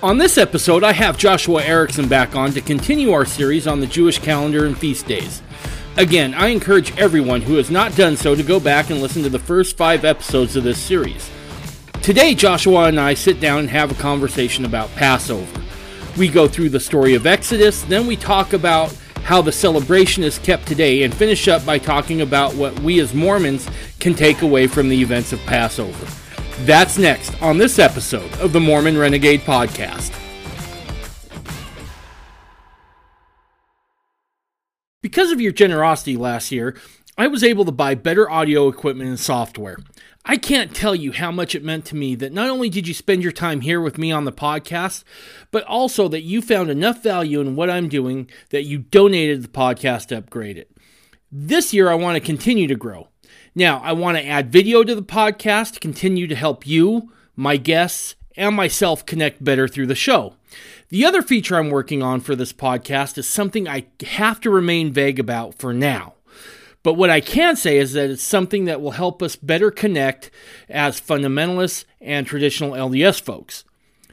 On this episode, I have Joshua Erickson back on to continue our series on the Jewish calendar and feast days. Again, I encourage everyone who has not done so to go back and listen to the first five episodes of this series. Today, Joshua and I sit down and have a conversation about Passover. We go through the story of Exodus, then we talk about how the celebration is kept today, and finish up by talking about what we as Mormons can take away from the events of Passover. That's next on this episode of the Mormon Renegade Podcast. Because of your generosity last year, I was able to buy better audio equipment and software. I can't tell you how much it meant to me that not only did you spend your time here with me on the podcast, but also that you found enough value in what I'm doing that you donated the podcast to upgrade it. This year, I want to continue to grow. Now, I want to add video to the podcast to continue to help you, my guests, and myself connect better through the show. The other feature I'm working on for this podcast is something I have to remain vague about for now. But what I can say is that it's something that will help us better connect as fundamentalists and traditional LDS folks.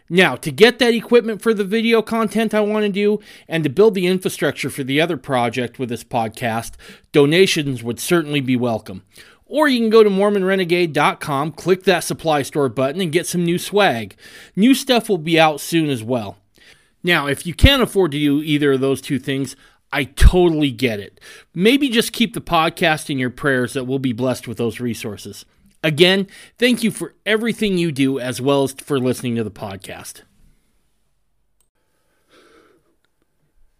Now, to get that equipment for the video content I want to do and to build the infrastructure for the other project with this podcast, donations would certainly be welcome. Or you can go to MormonRenegade.com, click that supply store button, and get some new swag. New stuff will be out soon as well. Now, if you can't afford to do either of those two things, I totally get it. Maybe just keep the podcast in your prayers that we'll be blessed with those resources. Again, thank you for everything you do as well as for listening to the podcast.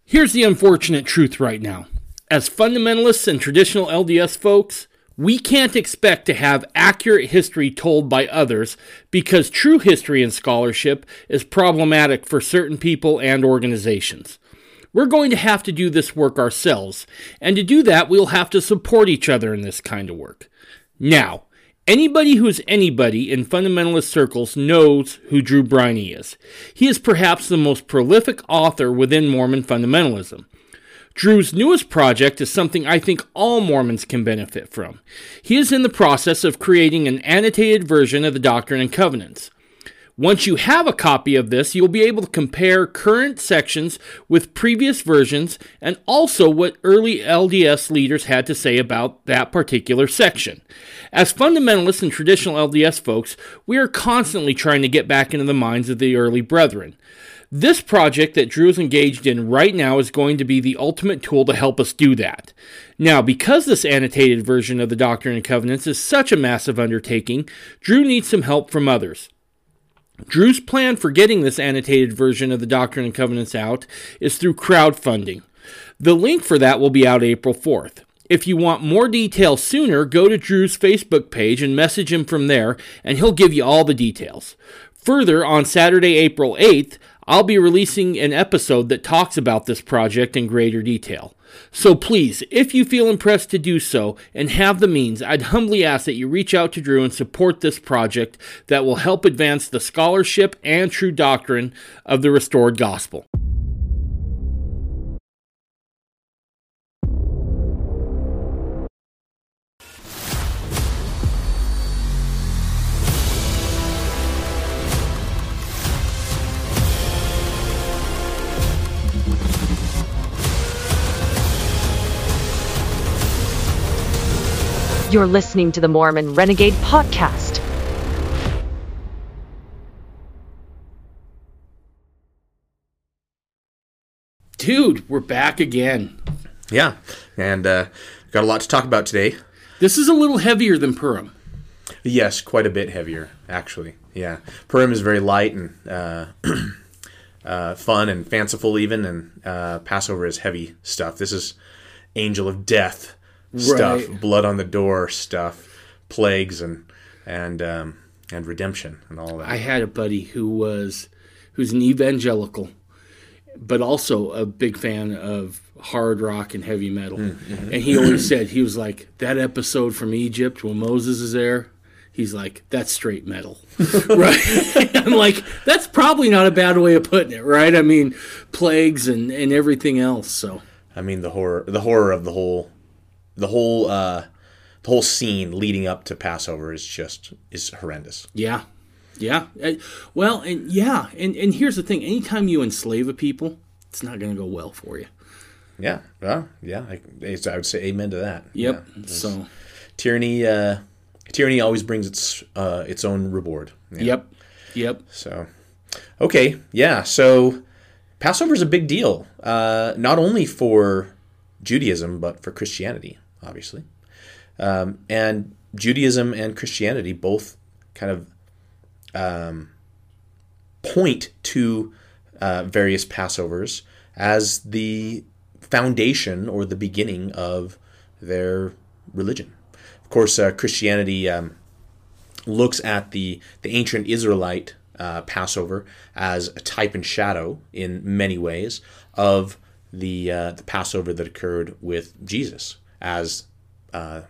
Here's the unfortunate truth right now. As fundamentalists and traditional LDS folks, we can't expect to have accurate history told by others because true history and scholarship is problematic for certain people and organizations. We're going to have to do this work ourselves, and to do that, we'll have to support each other in this kind of work. Now, anybody who's anybody in fundamentalist circles knows who Drew Briney is. He is perhaps the most prolific author within Mormon fundamentalism. Drew's newest project is something I think all Mormons can benefit from. He is in the process of creating an annotated version of the Doctrine and Covenants. Once you have a copy of this, you'll be able to compare current sections with previous versions and also what early LDS leaders had to say about that particular section. As fundamentalists and traditional LDS folks, we are constantly trying to get back into the minds of the early brethren. This project that Drew is engaged in right now is going to be the ultimate tool to help us do that. Now, because this annotated version of the Doctrine and Covenants is such a massive undertaking, Drew needs some help from others. Drew's plan for getting this annotated version of the Doctrine and Covenants out is through crowdfunding. The link for that will be out April 4th. If you want more details sooner, go to Drew's Facebook page and message him from there, and he'll give you all the details. Further, on Saturday, April 8th, I'll be releasing an episode that talks about this project in greater detail. So please, if you feel impressed to do so and have the means, I'd humbly ask that you reach out to Drew and support this project that will help advance the scholarship and true doctrine of the restored gospel. You're listening to the Mormon Renegade Podcast. Dude, we're back again. Yeah, and uh, got a lot to talk about today. This is a little heavier than Purim. Yes, quite a bit heavier, actually. Yeah, Purim is very light and uh, uh, fun and fanciful, even, and uh, Passover is heavy stuff. This is angel of death stuff, Right. blood on the door stuff, plagues and and um, and redemption and all that. I had a buddy who was who's an evangelical, but also a big fan of hard rock and heavy metal. And he always said he was like that episode from Egypt when Moses is there. He's like that's straight metal, right? I'm like that's probably not a bad way of putting it, right? I mean, plagues and and everything else. So I mean the horror the horror of the whole the whole uh, the whole scene leading up to Passover is just is horrendous. yeah, Yeah. Uh, Well, and yeah, and, and here's the thing: anytime you enslave a people, it's not going to go well for you. Yeah, well, yeah, I, I would say amen to that. Yep. Yeah. So. tyranny, uh, tyranny always brings its uh, its own reward. Yeah. Yep. Yep. So, okay, yeah. So, Passover is a big deal, uh, not only for Judaism but for Christianity, obviously. Um, and Judaism and Christianity both kind of um, point to uh, various Passovers as the foundation or the beginning of their religion. Of course, uh, Christianity. Um, looks at the, the ancient Israelite uh, Passover as a type and shadow in many ways of the uh, the Passover that occurred with Jesus as uh,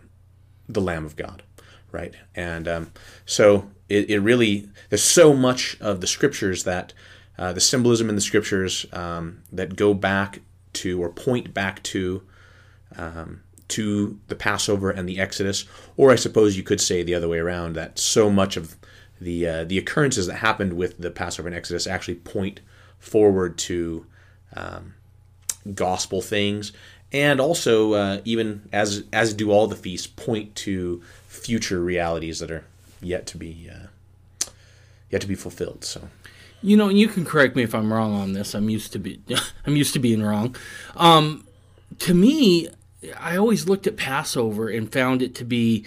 the Lamb of God, right? And um, so it, it really there's so much of the scriptures that uh, the symbolism in the scriptures um, that go back to or point back to to the Passover and the Exodus, or I suppose you could say the other way around that so much of the uh, the occurrences that happened with the Passover and Exodus actually point forward to um, gospel things, and also uh, even as as do all the feasts point to future realities that are yet to be uh, yet to be fulfilled. So You know, you can correct me if I'm wrong on this. I'm used to be I'm used to being wrong. Um, to me, I always looked at Passover and found it to be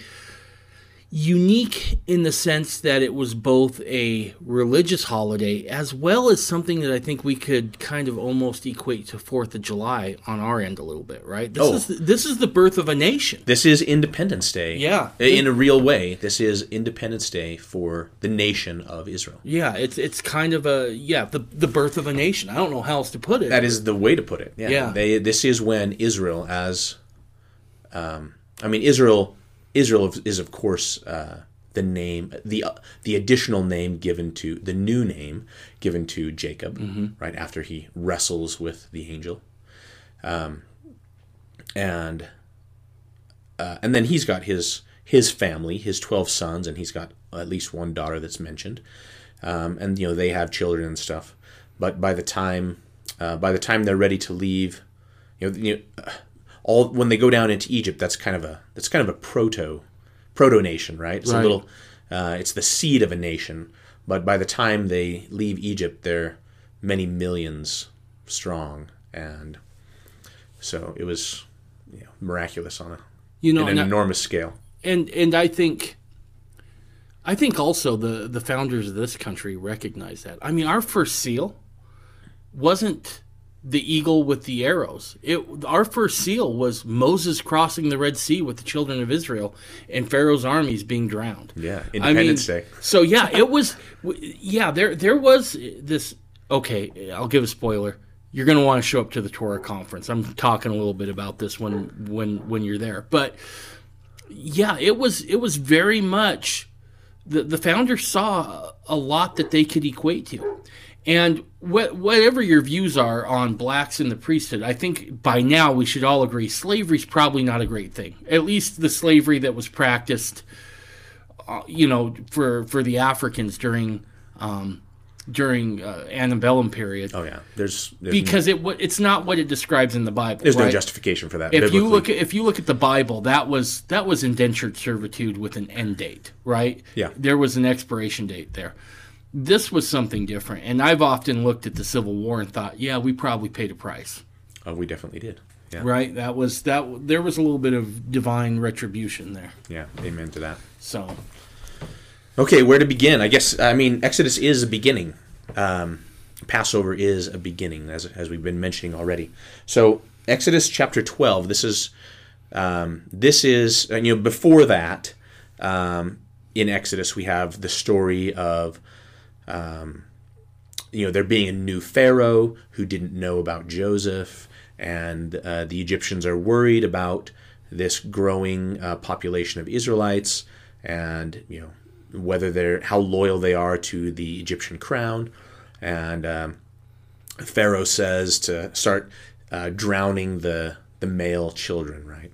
unique in the sense that it was both a religious holiday as well as something that I think we could kind of almost equate to Fourth of July on our end a little bit, right? This Oh. is this is the birth of a nation. this is Independence Day. Yeah. in a real way, this is Independence Day for the nation of Israel. Yeah, it's it's kind of a yeah the the birth of a nation. I don't know how else to put it. That is the way to put it. Yeah. Yeah. They, this is when Israel, as um, I mean, Israel, Israel is- of course uh, the name, the uh, the additional name given to the new name given to Jacob, right after he wrestles with the angel, um, and uh, and then he's got his his family, his twelve sons, and he's got at least one daughter that's mentioned, um, and you know they have children and stuff. But by the time uh, by the time they're ready to leave, you know, you know, uh, all when they go down into Egypt, that's kind of a that's kind of a proto proto nation, right? It's Right. a little, uh, it's the seed of a nation. But by the time they leave Egypt, they're many millions strong, and so it was you know, miraculous on a you know, in an I- enormous scale. and and I think I think also the the founders of this country recognize that. I mean, our first seal wasn't the eagle with the arrows. It our first seal was Moses crossing the Red Sea with the children of Israel and Pharaoh's armies being drowned. Yeah, I mean, Independence Day. So yeah, it was. Yeah, there there was this. Okay, I'll give a spoiler. You're going to want to show up to the Torah conference. I'm talking a little bit about this when when when you're there. But yeah, it was it was very much the the founders saw a lot that they could equate to. And wh- whatever your views are on blacks in the priesthood, I think by now we should all agree slavery's probably not a great thing. At least the slavery that was practiced uh, you know, for for the Africans during um, during uh, antebellum period, Oh yeah, there's, there's because it wa- it's not what it describes in the Bible. there's no justification for that. If you look at if you look at the Bible, that was that was indentured servitude with an end date, right? Yeah. there was an expiration date there. This was something different, and I've often looked at the Civil War and thought, yeah, we probably paid a price, oh, we definitely did. Yeah, right? That was that. There was a little bit of divine retribution there. yeah, amen to that. So Okay, where to begin? I guess I mean Exodus is a beginning. Um, Passover is a beginning, as as we've been mentioning already. So Exodus chapter twelve. This is um, this is you know before that um, in Exodus we have the story of um, you know there being a new pharaoh who didn't know about Joseph, and uh, the Egyptians are worried about this growing uh, population of Israelites, and you know whether they're how loyal they are to the Egyptian crown, and um, Pharaoh says to start uh, drowning the the male children, right?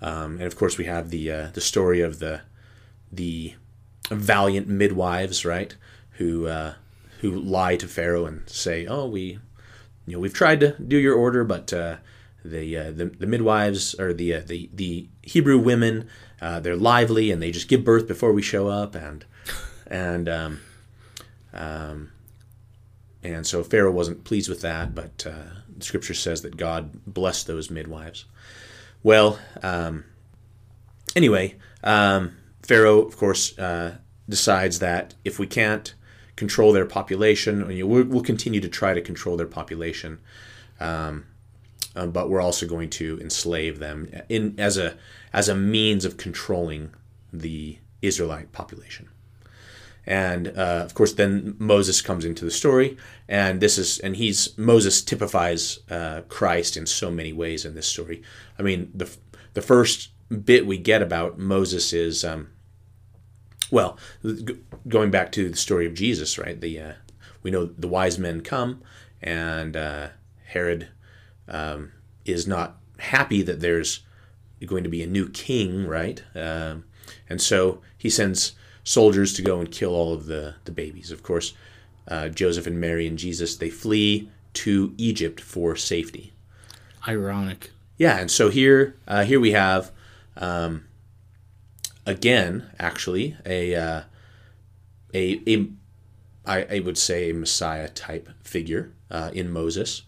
Um, and of course, we have the uh, the story of the the valiant midwives, right? Who uh, who lie to Pharaoh and say, "Oh, we, you know, we've tried to do your order, but uh, the, uh, the the midwives or the uh, the the Hebrew women, uh, they're lively and they just give birth before we show up, and and um, um, and so Pharaoh wasn't pleased with that, but uh, the Scripture says that God blessed those midwives. Well, um, anyway, um, Pharaoh, of course, uh, decides that if we can't control their population, we'll, continue to try to control their population, um, um, but we're also going to enslave them in as a as a means of controlling the Israelite population. And uh, of course, then Moses comes into the story, and this is and he's Moses typifies uh, Christ in so many ways in this story. I mean, the the first bit we get about Moses is um, well, going back to the story of Jesus, right? The uh, we know the wise men come, and uh, Herod um, is not happy that there's going to be a new king, right? Um, and so he sends soldiers to go and kill all of the the babies. Of course, uh, Joseph and Mary and Jesus they flee to Egypt for safety. Ironic. Yeah, and so here uh, here we have. Um, again, actually, a uh, a, a I, I would say a Messiah type figure uh, in Moses,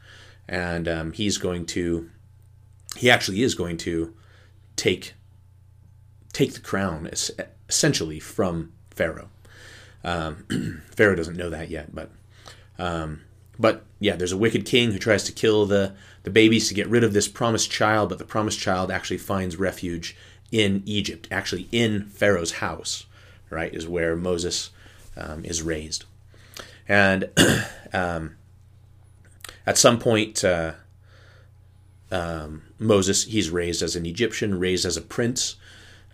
and um, he's going to he actually is going to take take the crown essentially from Pharaoh. Um, Pharaoh doesn't know that yet, but um, but yeah, there's a wicked king who tries to kill the the babies to get rid of this promised child, but the promised child actually finds refuge in Egypt, actually in Pharaoh's house, right, is where Moses um, is raised. And um, at some point, uh, um, Moses, he's raised as an Egyptian, raised as a prince,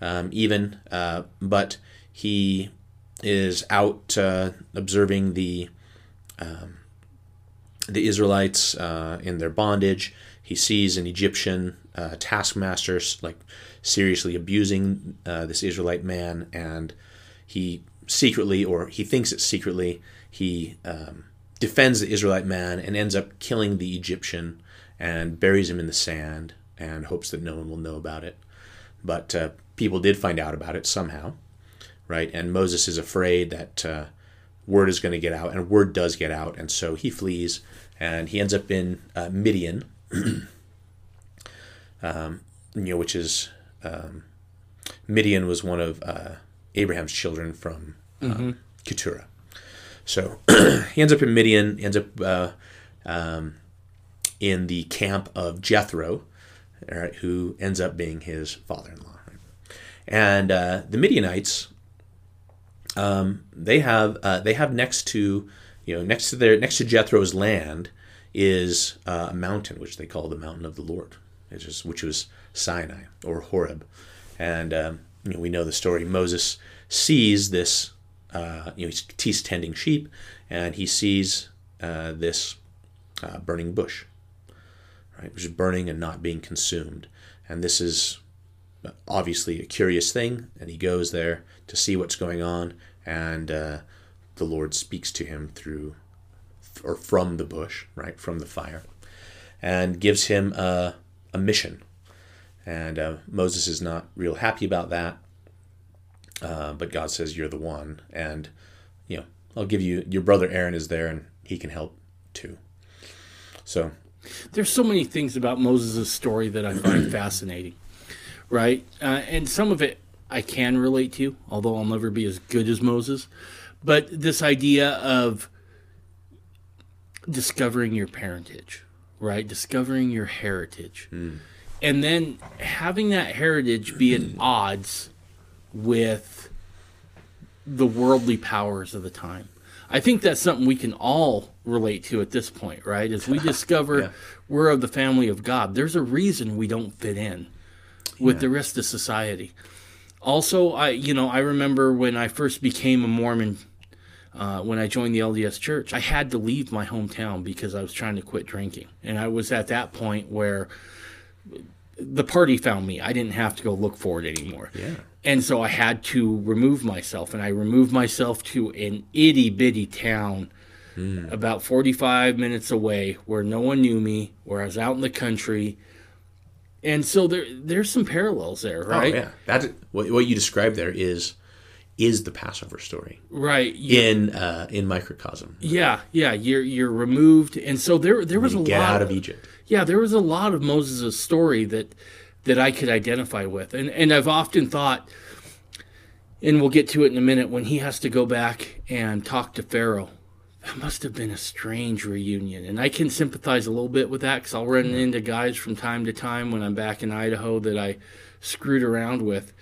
um, even, uh, but he is out uh, observing the um, the Israelites uh, in their bondage. He sees an Egyptian uh, taskmaster like seriously abusing uh, this Israelite man, and he secretly, or he thinks it secretly, he um, defends the Israelite man and ends up killing the Egyptian and buries him in the sand and hopes that no one will know about it. But uh, people did find out about it somehow, right? And Moses is afraid that uh, word is going to get out, and word does get out, and so he flees and he ends up in uh, Midian, um, you know, which is um, Midian was one of uh, Abraham's children from uh, mm-hmm. Keturah. So he ends up in Midian, ends up uh, um, in the camp of Jethro, right, who ends up being his father-in-law. And uh, the Midianites, um, they have uh, they have next to you know next to their next to Jethro's land is uh, a mountain which they call the mountain of the Lord, which, is, which was Sinai or Horeb. And um, you know, we know the story. Moses sees this, uh, you know, he's, tending sheep, and he sees uh, this uh, burning bush, right, which is burning and not being consumed. And this is obviously a curious thing, and he goes there to see what's going on, and uh, the Lord speaks to him through or from the bush, right, from the fire, and gives him a, a mission and uh, Moses is not real happy about that. Uh, but God says, You're the one. And, you know, I'll give you, your brother Aaron is there and he can help too. So. There's so many things about Moses' story that I find fascinating, right? Uh, and some of it I can relate to, although I'll never be as good as Moses. But this idea of discovering your parentage, right? Discovering your heritage. Mm and then having that heritage be at odds with the worldly powers of the time. I think that's something we can all relate to at this point, right? As we discover yeah. we're of the family of God, there's a reason we don't fit in with yeah. the rest of society. Also, I you know I remember when I first became a Mormon, uh, when I joined the LDS Church, I had to leave my hometown because I was trying to quit drinking, and I was at that point where the party found me. I didn't have to go look for it anymore. Yeah. and so I had to remove myself, and I removed myself to an itty bitty town hmm. about 45 minutes away where no one knew me, where I was out in the country. And so there there's some parallels there, oh, right? Oh yeah, that what, what you described there is is the Passover story Right. You- in uh, in microcosm. yeah, yeah, you're you're removed. And so there there was a Get lot out of Egypt. yeah, there was a lot of Moses' story that that I could identify with, and and I've often thought, and we'll get to it in a minute when he has to go back and talk to Pharaoh. That must have been a strange reunion, and I can sympathize a little bit with that because I'll run into guys from time to time when I'm back in Idaho that I screwed around with,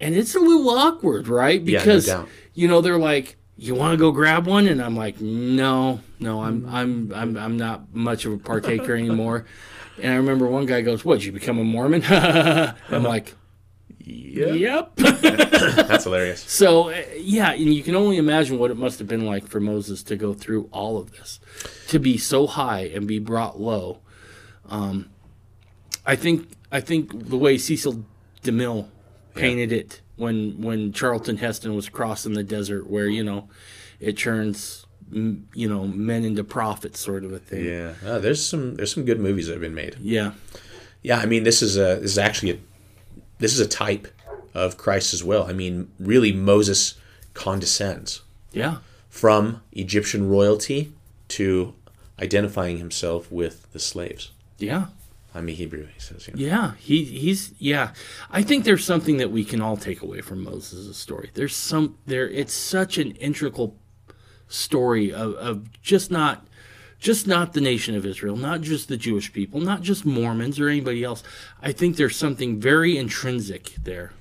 and it's a little awkward, right? Yeah, no Because you know they're like, "You want to go grab one?" and I'm like, "No, no, I'm I'm I'm I'm not much of a partaker anymore." And I remember one guy goes, "What? You become a Mormon?" I'm like, "Yep." That's hilarious. so yeah, and you can only imagine what it must have been like for Moses to go through all of this, to be so high and be brought low. Um, I think I think the way Cecil DeMille painted it when when Charlton Heston was crossing the desert, where you know it turns you know men into prophets, sort of a thing. Yeah, uh, there's some there's some good movies that have been made. Yeah. Yeah, I mean this is a this is actually a this is a type of Christ as well. I mean, really Moses condescends Yeah. from Egyptian royalty to identifying himself with the slaves. Yeah. I'm a Hebrew, he says. You know. Yeah, he he's yeah. I think there's something that we can all take away from Moses' story. There's some there. It's such an integral story of, of just not just not the nation of Israel, not just the Jewish people, not just Mormons or anybody else. I think there's something very intrinsic there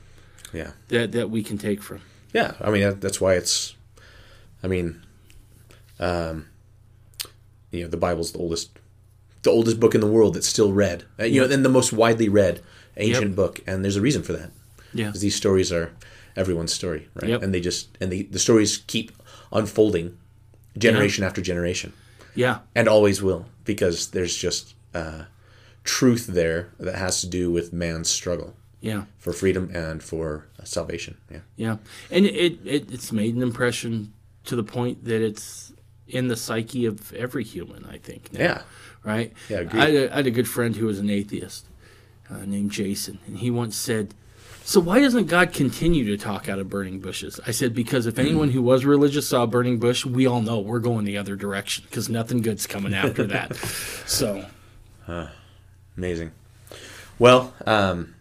Yeah, that that we can take from. yeah. I mean that, that's why it's. I mean, um, you know, the Bible's the oldest, the oldest book in the world that's still read. Uh, you know, and the most widely read ancient Yep. book, and there's a reason for that. Yeah, because these stories are everyone's story, right? Yep. And they just and the the stories keep unfolding, generation after generation, yeah, and always will, because there's just uh, truth there that has to do with man's struggle yeah. for freedom and for uh, salvation. Yeah, Yeah, and it, it it's made an impression to the point that it's in the psyche of every human. I think. now, yeah, Right. Yeah, agreed. I had, a, I had a good friend who was an atheist uh, named Jason, and he once said, "So why doesn't God continue to talk out of burning bushes?" I said, "Because if anyone who was religious saw a burning bush, we all know we're going the other direction because nothing good's coming after that." So amazing. Well, um,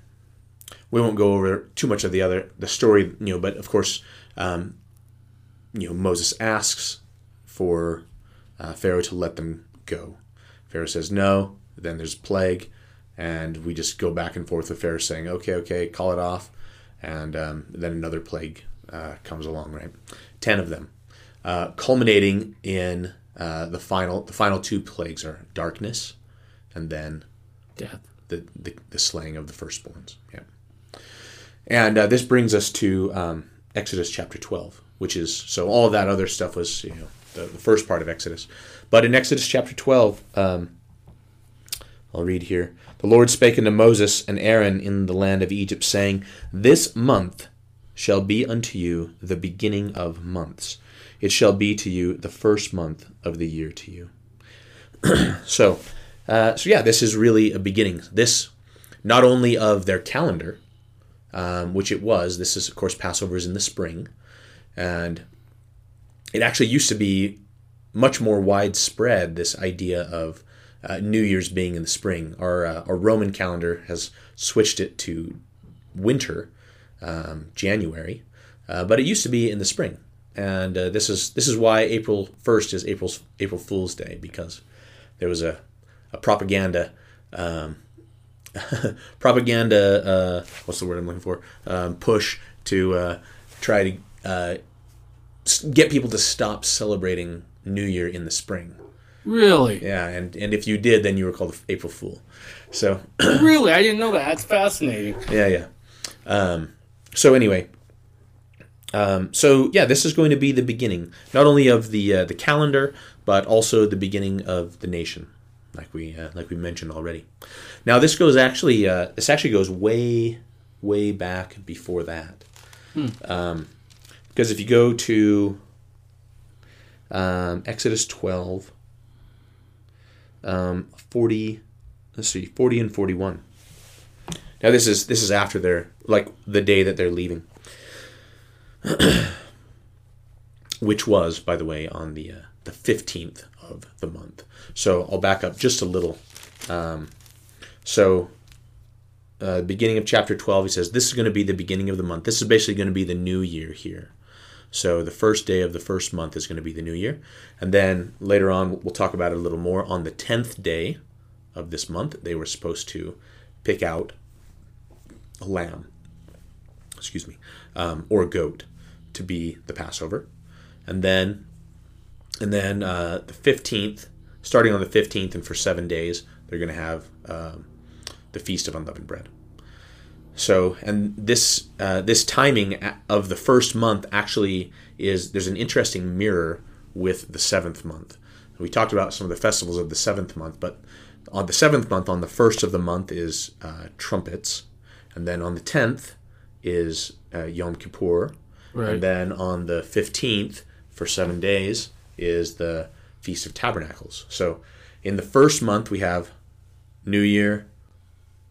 we won't go over too much of the other the story, you know, but of course, um, you know, Moses asks for uh, Pharaoh to let them go. Pharaoh says no. Then there's plague, and we just go back and forth with Pharaoh saying, "Okay, okay, call it off," and um, then another plague uh, comes along. Right, ten of them, uh, culminating in uh, the final. The final two plagues are darkness, and then death. the, the, the slaying of the firstborns. Yeah. And uh, this brings us to um, Exodus chapter 12, which is so all that other stuff was, you know, the, the first part of Exodus. But in Exodus chapter 12, um, I'll read here. The Lord spake unto Moses and Aaron in the land of Egypt, saying, This month shall be unto you the beginning of months. It shall be to you the first month of the year to you. so, uh, so yeah, this is really a beginning. This, not only of their calendar, um, which it was. This is, of course, Passover is in the spring, and it actually used to be much more widespread. This idea of uh, New Year's being in the spring. Our uh, our Roman calendar has switched it to winter, um, January, uh, but it used to be in the spring. And uh, this is this is why April first is April's April Fool's Day because there was a, a propaganda um, propaganda uh, what's the word I'm looking for um, push to uh, try to get people to stop celebrating New Year in the spring. Really, Yeah, and and if you did, then you were called April Fool. So really, I didn't know that. That's fascinating. yeah, yeah. Um, so anyway, um, so yeah, this is going to be the beginning not only of the uh, the calendar, but also the beginning of the nation, like we uh, like we mentioned already. Now this goes actually uh, this actually goes way way back before that. Um, because if you go to um, Exodus 12, um, 40, let's see, 40 and 41. Now this is this is after their like the day that they're leaving, which was, by the way, on the uh, the 15th of the month. So I'll back up just a little. Um, so uh, beginning of chapter 12, he says, This is going to be the beginning of the month. This is basically going to be the new year here. So the first day of the first month is going to be the new year. And then later on, we'll talk about it a little more. On the 10th day of this month, they were supposed to pick out a lamb, excuse me, um, or a goat to be the Passover. And then, and then uh, the 15th, starting on the 15th and for seven days, they're going to have um, the Feast of Unleavened Bread. So, and this uh, this timing of the first month actually is there's an interesting mirror with the seventh month. We talked about some of the festivals of the seventh month, but on the seventh month, on the first of the month is uh, trumpets, and then on the tenth is uh, Yom Kippur, Right. and then on the fifteenth for seven days is the Feast of Tabernacles. So, in the first month we have New Year,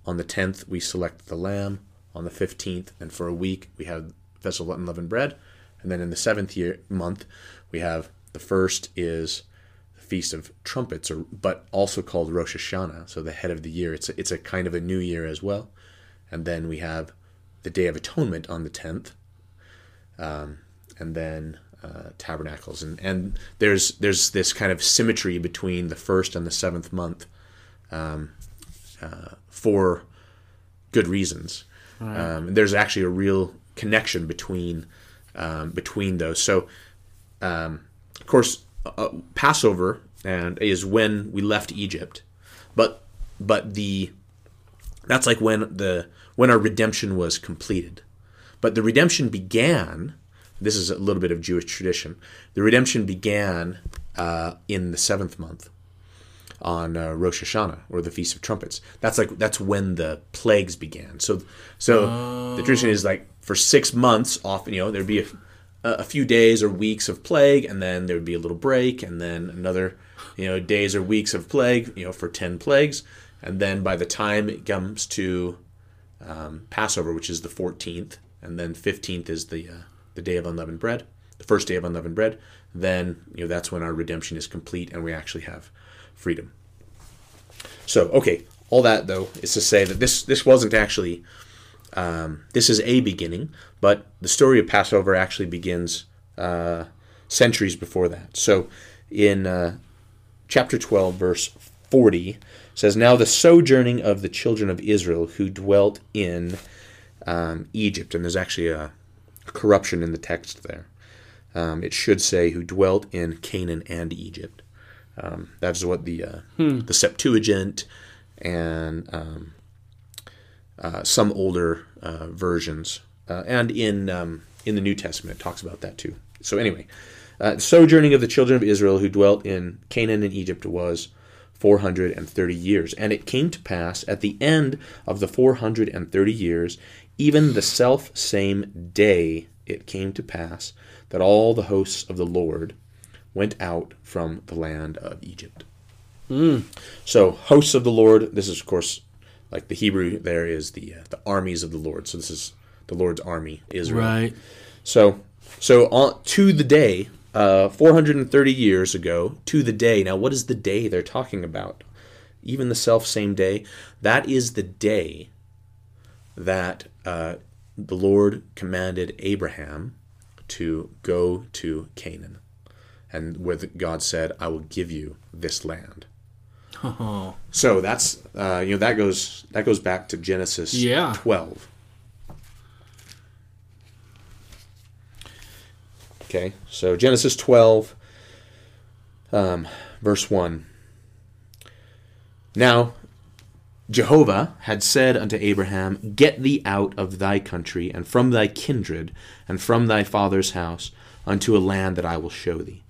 on the 10th, we select the lamb. On the 15th, and for a week, we have vessel of Unleavened Bread. And then in the seventh year month, we have the first is the Feast of Trumpets, or but also called Rosh Hashanah, so the head of the year. It's a, it's a kind of a new year as well. And then we have the Day of Atonement on the 10th, um, and then uh, Tabernacles. And and there's there's this kind of symmetry between the first and the seventh month for good reasons. Um, there's actually a real connection between um, between those. So, um, of course, uh, Passover and is when we left Egypt, but but the that's like when the when our redemption was completed. But the redemption began. This is a little bit of Jewish tradition. The redemption began uh, in the seventh month on uh, Rosh Hashanah or the Feast of Trumpets. That's like that's when the plagues began. So so the tradition is like for six months, often you know there'd be a, a few days or weeks of plague, and then there would be a little break, and then another you know days or weeks of plague, you know for ten plagues, and then by the time it comes to um, Passover, which is the fourteenth, and then fifteenth is the uh, the day of unleavened bread, the first day of unleavened bread. Then you know that's when our redemption is complete, and we actually have freedom. So, okay, all that though is to say that this this wasn't actually um, this is a beginning, but the story of Passover actually begins uh, centuries before that. So, in uh, chapter twelve, verse forty, says, "Now the sojourning of the children of Israel who dwelt in um, Egypt," and there's actually a corruption in the text there. Um, it should say who dwelt in Canaan and Egypt. Um, that's what the uh, the Septuagint and um, uh, some older uh, versions uh, and in um, in the New Testament it talks about that too. So anyway, uh, sojourning of the children of Israel who dwelt in Canaan and Egypt was 430 years, and it came to pass at the end of the 430 years, even the self same day it came to pass that all the hosts of the Lord went out from the land of Egypt. So, hosts of the Lord. This is, of course, like the Hebrew. There is the uh, the armies of the Lord. So this is the Lord's army, Israel. Right. So, so on to the day, uh, 430 years ago, to the day. Now, what is the day they're talking about? Even the self same day. That is the day that uh, the Lord commanded Abraham to go to Canaan, and where God said, "I will give you this land." Oh. So that's uh, you know that goes that goes back to Genesis Yeah. 12. Okay, so Genesis 12, um, verse 1. Now, Jehovah had said unto Abraham, Get thee out of thy country, and from thy kindred, and from thy father's house, unto a land that I will show thee.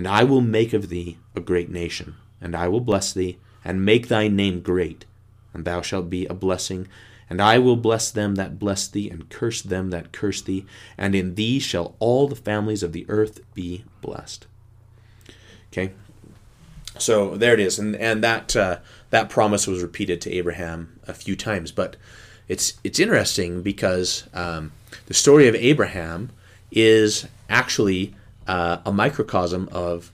And I will make of thee a great nation, and I will bless thee, and make thy name great, and thou shalt be a blessing, And I will bless them that bless thee, and curse them that curse thee, and in thee shall all the families of the earth be blessed. Okay, so there it is, and and that uh, that promise was repeated to Abraham a few times. But it's it's interesting because um, the story of Abraham is actually uh, a microcosm of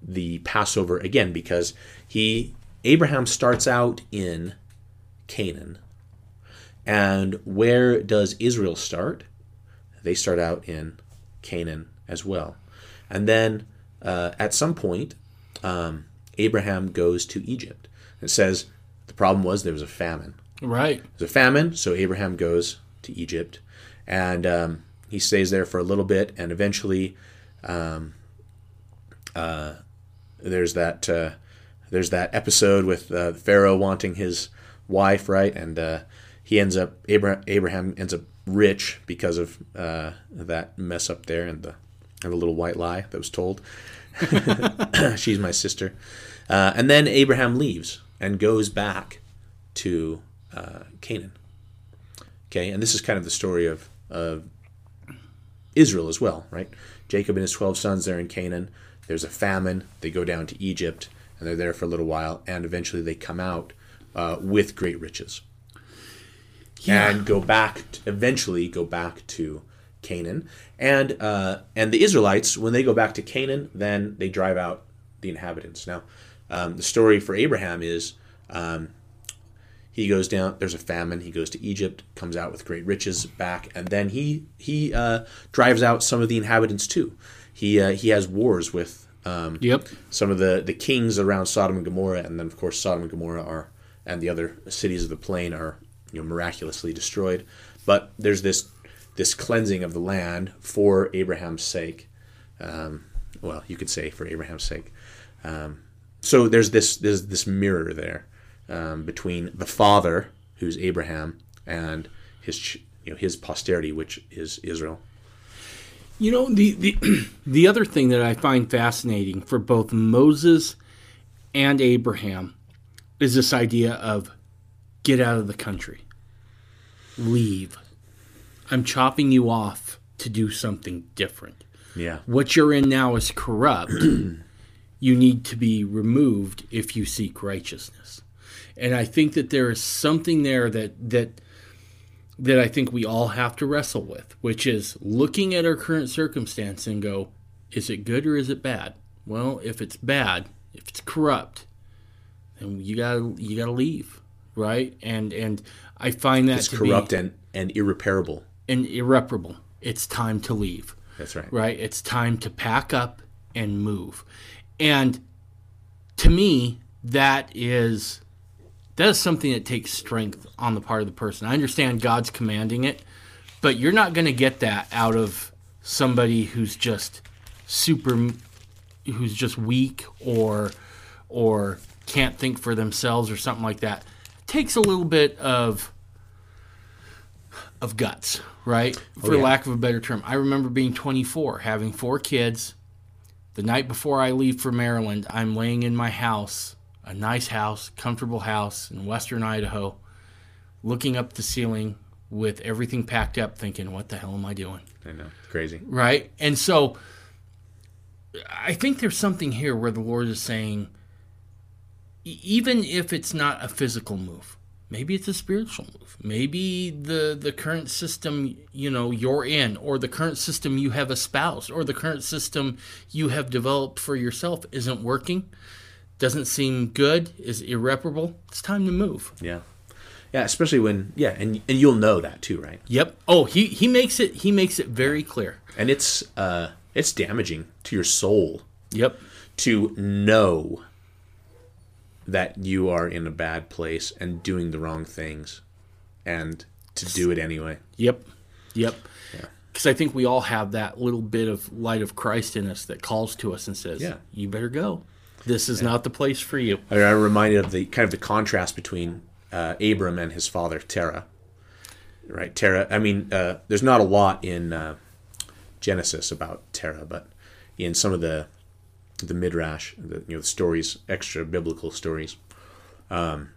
the Passover again, because he Abraham starts out in Canaan, and where does Israel start? They start out in Canaan as well, and then uh, at some point, um, Abraham goes to Egypt. It says the problem was there was a famine. Right. There's a famine, so Abraham goes to Egypt, and um, he stays there for a little bit, and eventually, um, uh, there's that uh, there's that episode with uh, Pharaoh wanting his wife, right, and uh, he ends up Abraham, Abraham ends up rich because of uh, that mess up there and the and the little white lie that was told. She's my sister, uh, and then Abraham leaves and goes back to Canaan. Okay, and this is kind of the story of, of Israel as well, right? Jacob and his 12 sons, they're in Canaan. There's a famine. They go down to Egypt, and they're there for a little while, and eventually they come out uh, with great riches. Yeah. And go back, to, eventually go back to Canaan. And, uh, and the Israelites, when they go back to Canaan, then they drive out the inhabitants. Now, um, the story for Abraham is um, he goes down. There's a famine. He goes to Egypt, comes out with great riches back, and then he he uh, drives out some of the inhabitants too. He uh, he has wars with um, Yep. some of the the kings around Sodom and Gomorrah, and then of course Sodom and Gomorrah are and the other cities of the plain are you know miraculously destroyed. But there's this this cleansing of the land for Abraham's sake. Um, well, you could say for Abraham's sake. Um, so there's this there's this mirror there um, between the father, who's Abraham, and his you know his posterity, which is Israel. You know the the the other thing that I find fascinating for both Moses and Abraham is this idea of get out of the country. Leave. I'm chopping you off to do something different. Yeah. What you're in now is corrupt. you need to be removed if you seek righteousness. And I think that there is something there that that that I think we all have to wrestle with, which is looking at our current circumstance and go, is it good or is it bad? Well, if it's bad, if it's corrupt, then you gotta you gotta leave, right? And and I find that It's corrupt be and, and irreparable. and irreparable. It's time to leave That's right. right? It's time to pack up and move. And to me, that is that is something that takes strength on the part of the person. I understand God's commanding it, but you're not going to get that out of somebody who's just super who's just weak or or can't think for themselves or something like that. It takes a little bit of of guts, right? Oh, for yeah. lack of a better term. I remember being 24, having four kids. The night before I leave for Maryland, I'm laying in my house, a nice house, comfortable house in western Idaho, looking up the ceiling with everything packed up, thinking, what the hell am I doing? I know. Crazy. right? And so I think there's something here where the Lord is saying, even if it's not a physical move, maybe it's a spiritual move. Maybe the the current system you know you're in, or the current system you have espoused, or the current system you have developed for yourself isn't working. Doesn't seem good, is irreparable. It's time to move. Yeah. Yeah, especially when yeah, and and you'll know that too, right? Yep. Oh, he he makes it he makes it very clear. And it's uh it's damaging to your soul Yep. to know that you are in a bad place and doing the wrong things and to do it anyway. Yep. Yep. Yeah Because I think we all have that little bit of light of Christ in us that calls to us and says, Yeah. you better go. This is not the place for you. I- I'm reminded of the kind of the contrast between uh, Abram and his father Terah. Right, Terah. I mean, uh, there's not a lot in uh, Genesis about Terah, but in some of the the midrash, the you know the stories, extra biblical stories, um,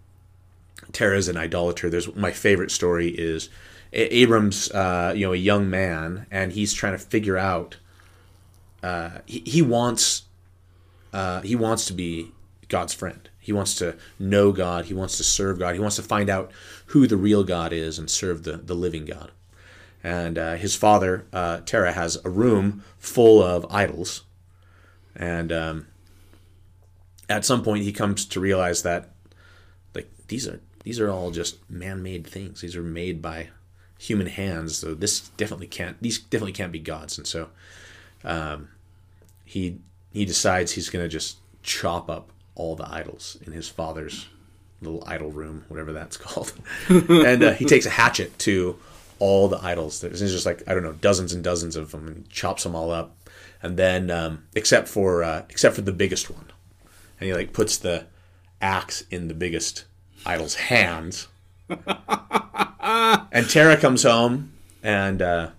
is an idolater. There's my favorite story is A- Abram's, uh, you know, a young man, and he's trying to figure out. Uh, he, he wants, uh, he wants to be God's friend. He wants to know God. He wants to serve God. He wants to find out who the real God is and serve the, the living God. And uh, his father, uh, Terah, has a room full of idols. And um, at some point, he comes to realize that like these are these are all just man-made things. These are made by human hands. So this definitely can't these definitely can't be gods. And so um, he he decides he's going to just chop up all the idols in his father's little idol room, whatever that's called. and uh, he takes a hatchet to all the idols. There's just like I don't know, dozens and dozens of them, and chops them all up. And then, um, except for uh, except for the biggest one, and he like puts the axe in the biggest idol's hands. and Terah comes home, and uh,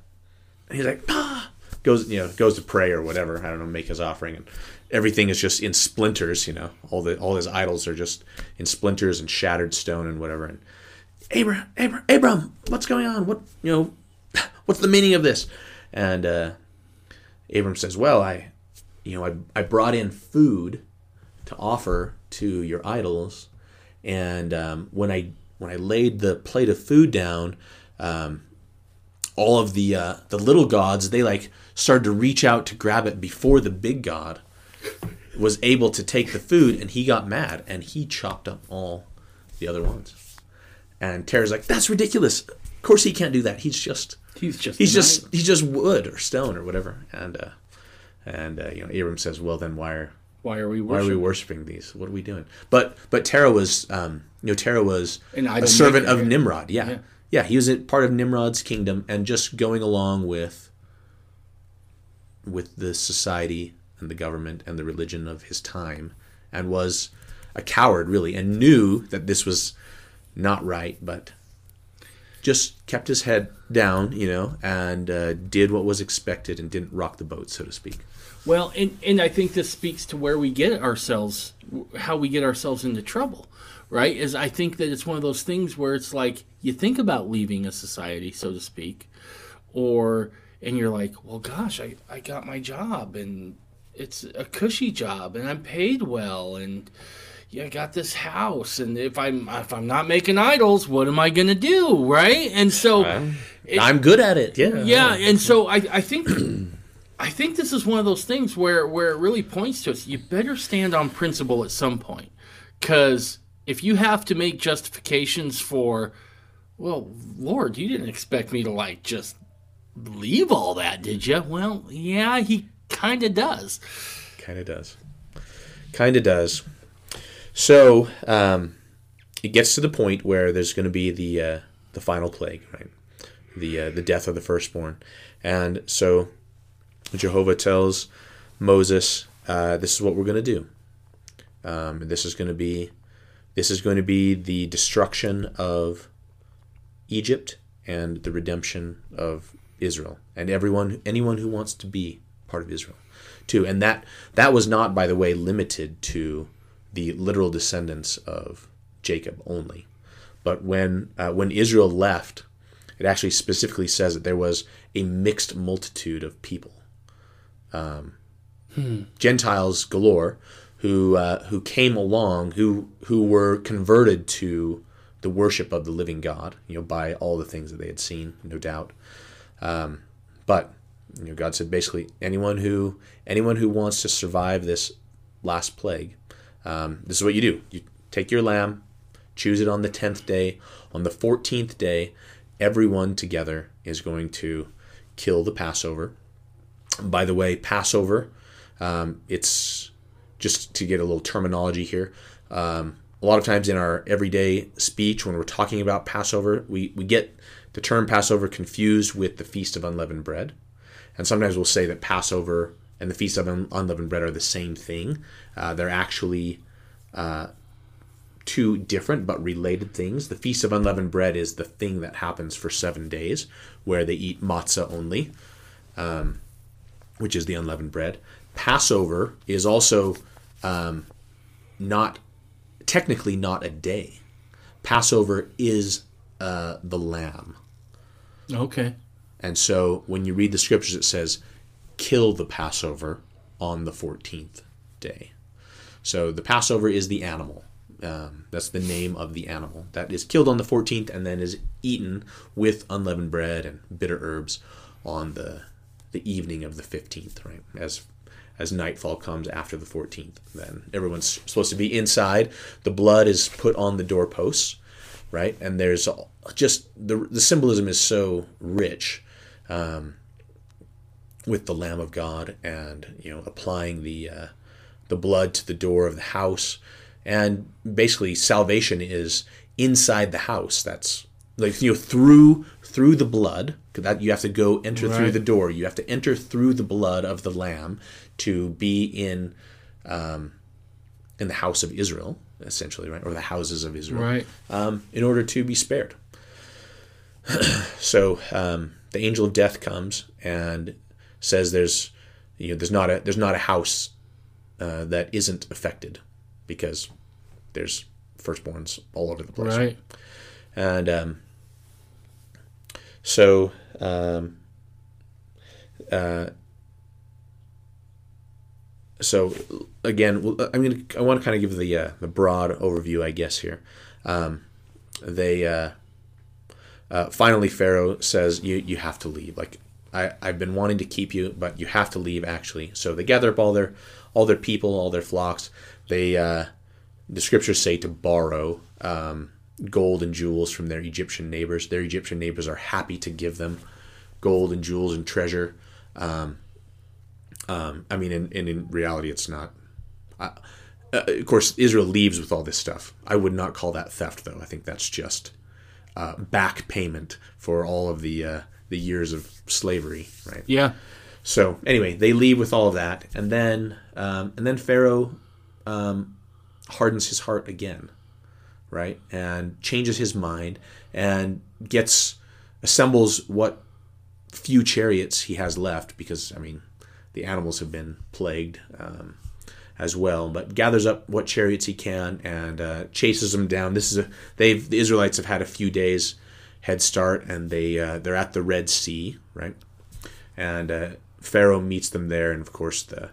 he's like, ah! Goes you know goes to pray or whatever. I don't know, make his offering, and everything is just in splinters. You know, all the all his idols are just in splinters and shattered stone and whatever. And Abram, Abram, Abram, what's going on? What you know, what's the meaning of this? And uh, Abram says, "Well, I, you know, I I brought in food to offer to your idols, and um, when I when I laid the plate of food down." Um, all of the uh, the little gods they like started to reach out to grab it before the big god was able to take the food and he got mad and he chopped up all the other ones. And Terah's like that's ridiculous. Of course he can't do that. He's just He's just he's just he's just wood or stone or whatever. And uh and uh, you know Abram says well then why are Why are we why are we worshiping? these? What are we doing? But but Terah was um you know Terah was a servant maker. of Nimrod. Yeah. Yeah. yeah he was a part of Nimrod's kingdom and just going along with with the society and the government and the religion of his time and was a coward really and knew that this was not right but just kept his head down you know and uh, did what was expected and didn't rock the boat so to speak Well, and, and I think this speaks to where we get ourselves, how we get ourselves into trouble, right? Is I think that it's one of those things where it's like you think about leaving a society, so to speak, or, and you're like, well, gosh, I, I got my job and it's a cushy job and I'm paid well and yeah, I got this house and if I'm if I'm not making idols, what am I gonna do, right? And so i'm good at it yeah yeah, and so I, I think I think this is one of those things where where it really points to us. You better stand on principle at some point, because if you have to make justifications for, well, Lord, you didn't expect me to like just leave all that, did you? Well, yeah, he kind of does. kind of does. Kind of does. So um, it gets to the point where there's going to be the uh, the final plague right? The uh, the death of the firstborn. And so jehovah tells moses uh, this is what we're going to do. Um, this is going to be this is going to be the destruction of egypt and the redemption of israel and everyone anyone who wants to be part of israel too. And that that was not by the way limited to the literal descendants of jacob only. But when uh, when israel left it actually specifically says that there was a mixed multitude of people. Um, gentiles galore who uh, who came along who who were converted to the worship of the living god you know by all the things that they had seen no doubt um, but you know, God said basically anyone who anyone who wants to survive this last plague, um, this is what you do: you take your lamb, choose it on the tenth day. On the fourteenth day, everyone together is going to kill the Passover. By the way, Passover, um, it's just to get a little terminology here. Um, a lot of times in our everyday speech, when we're talking about Passover, we, we get the term Passover confused with the Feast of Unleavened Bread. And sometimes we'll say that Passover and the Feast of Un- Unleavened Bread are the same thing. Uh, they're actually uh, two different but related things. The Feast of Unleavened Bread is the thing that happens for seven days, where they eat matzah only, um, which is the unleavened bread. Passover is also um, not technically not a day. Passover is uh, the lamb. Okay. And so when you read the scriptures, it says, kill the Passover on the 14th day. So the Passover is the animal. Um, that's the name of the animal that is killed on the 14th and then is eaten with unleavened bread and bitter herbs on the the evening of the 15th, right? As as nightfall comes after the 14th, then everyone's supposed to be inside. The blood is put on the doorposts, right? And there's just the the symbolism is so rich um, with the Lamb of God and you know applying the uh, the blood to the door of the house, and basically salvation is inside the house. That's like you know through through the blood that you have to go enter through the door. You have to enter through the blood of the Lamb to be in um, in the house of Israel, essentially, right, or the houses of Israel Right. um, in order to be spared. so um, the angel of death comes and says, "There's, you know, there's not a there's not a house uh, that isn't affected because there's firstborns all over the place." Right. And um, so, um, uh, so again, well, I mean, I want to kind of give the uh, the broad overview, I guess here. Um, they uh, finally Pharaoh says you you have to leave. Like I I've been wanting to keep you, but you have to leave actually. So they gather up all their all their people, all their flocks. They uh, the scriptures say to borrow um, gold and jewels from their Egyptian neighbors. Their Egyptian neighbors are happy to give them gold and jewels and treasure. Um, um, I mean, in, in in reality, it's not. Uh, uh, of course, Israel leaves with all this stuff. I would not call that theft, though. I think that's just uh, back payment for all of the uh, the years of slavery, right? Yeah. So anyway, they leave with all of that, and then um, and then Pharaoh um, hardens his heart again, right, and changes his mind and gets assembles what few chariots he has left because I mean the animals have been plagued um, as well, but gathers up what chariots he can and uh, chases them down. This is a they've the Israelites have had a few days head start and they uh, they're at the Red Sea, right? and uh, Pharaoh meets them there, and of course the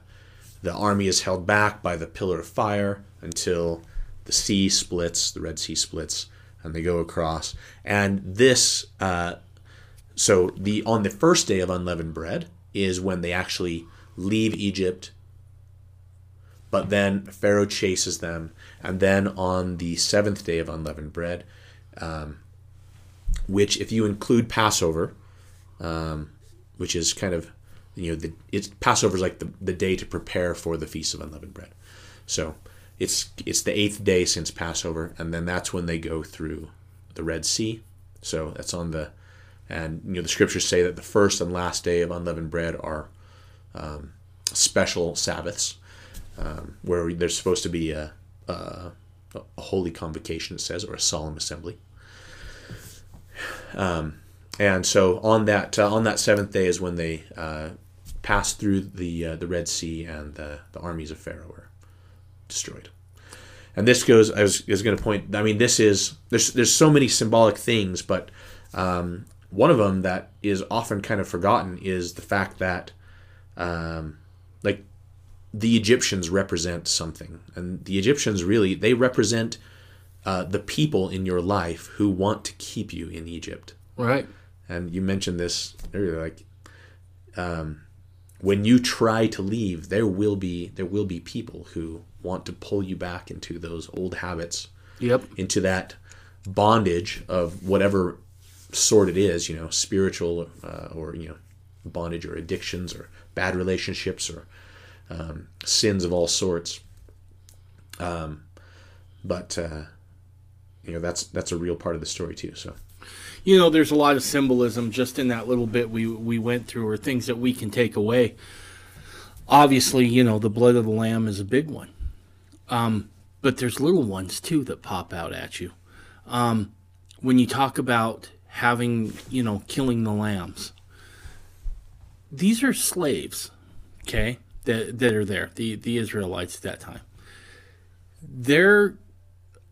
the army is held back by the pillar of fire until the sea splits, the Red Sea splits, and they go across. And this, uh, so the on the first day of unleavened bread is when they actually leave Egypt. But then Pharaoh chases them, and then on the seventh day of unleavened bread, um, which if you include Passover, um, which is kind of you know the it's Passover is like the, the day to prepare for the feast of unleavened bread. So it's it's the eighth day since Passover, and then that's when they go through the Red Sea. So that's on the and you know the scriptures say that the first and last day of unleavened bread are um, special Sabbaths um, where there's supposed to be a, a a holy convocation, it says, or a solemn assembly. Um, and so on that uh, on that seventh day is when they uh, pass through the uh, the Red Sea and the, the armies of Pharaoh are destroyed. And this goes. I was, was going to point. I mean, this is there's there's so many symbolic things, but um, one of them that is often kind of forgotten is the fact that um, the Egyptians represent something, and the Egyptians really they represent uh, the people in your life who want to keep you in Egypt Right. and you mentioned this earlier like um, when you try to leave there will be there will be people who want to pull you back into those old habits Yep. into that bondage of whatever sort it is you know spiritual uh, or you know bondage or addictions or bad relationships or um, sins of all sorts um, but uh, you know that's that's a real part of the story too so You know, there's a lot of symbolism just in that little bit we we went through, or things that we can take away. Obviously, you know, the blood of the lamb is a big one, um, but there's little ones too that pop out at you. Um, when you talk about having, you know, killing the lambs, these are slaves, okay, that that are there, the the Israelites at that time. They're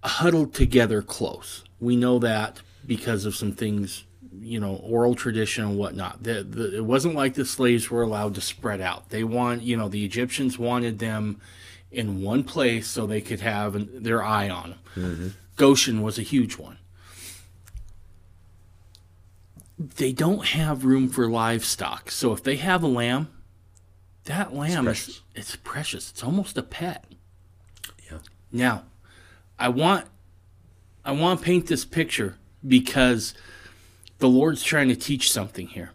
huddled together close We know that because of some things, you know, oral tradition and whatnot. The, the, it wasn't like the slaves were allowed to spread out. They want, you know, the Egyptians wanted them in one place so they could have an, their eye on them. Mm-hmm. Goshen was a huge one. They don't have room for livestock. So if they have a lamb, that lamb precious. is it's precious. It's almost a pet. Yeah. Now, I want I want to paint this picture because the Lord's trying to teach something here.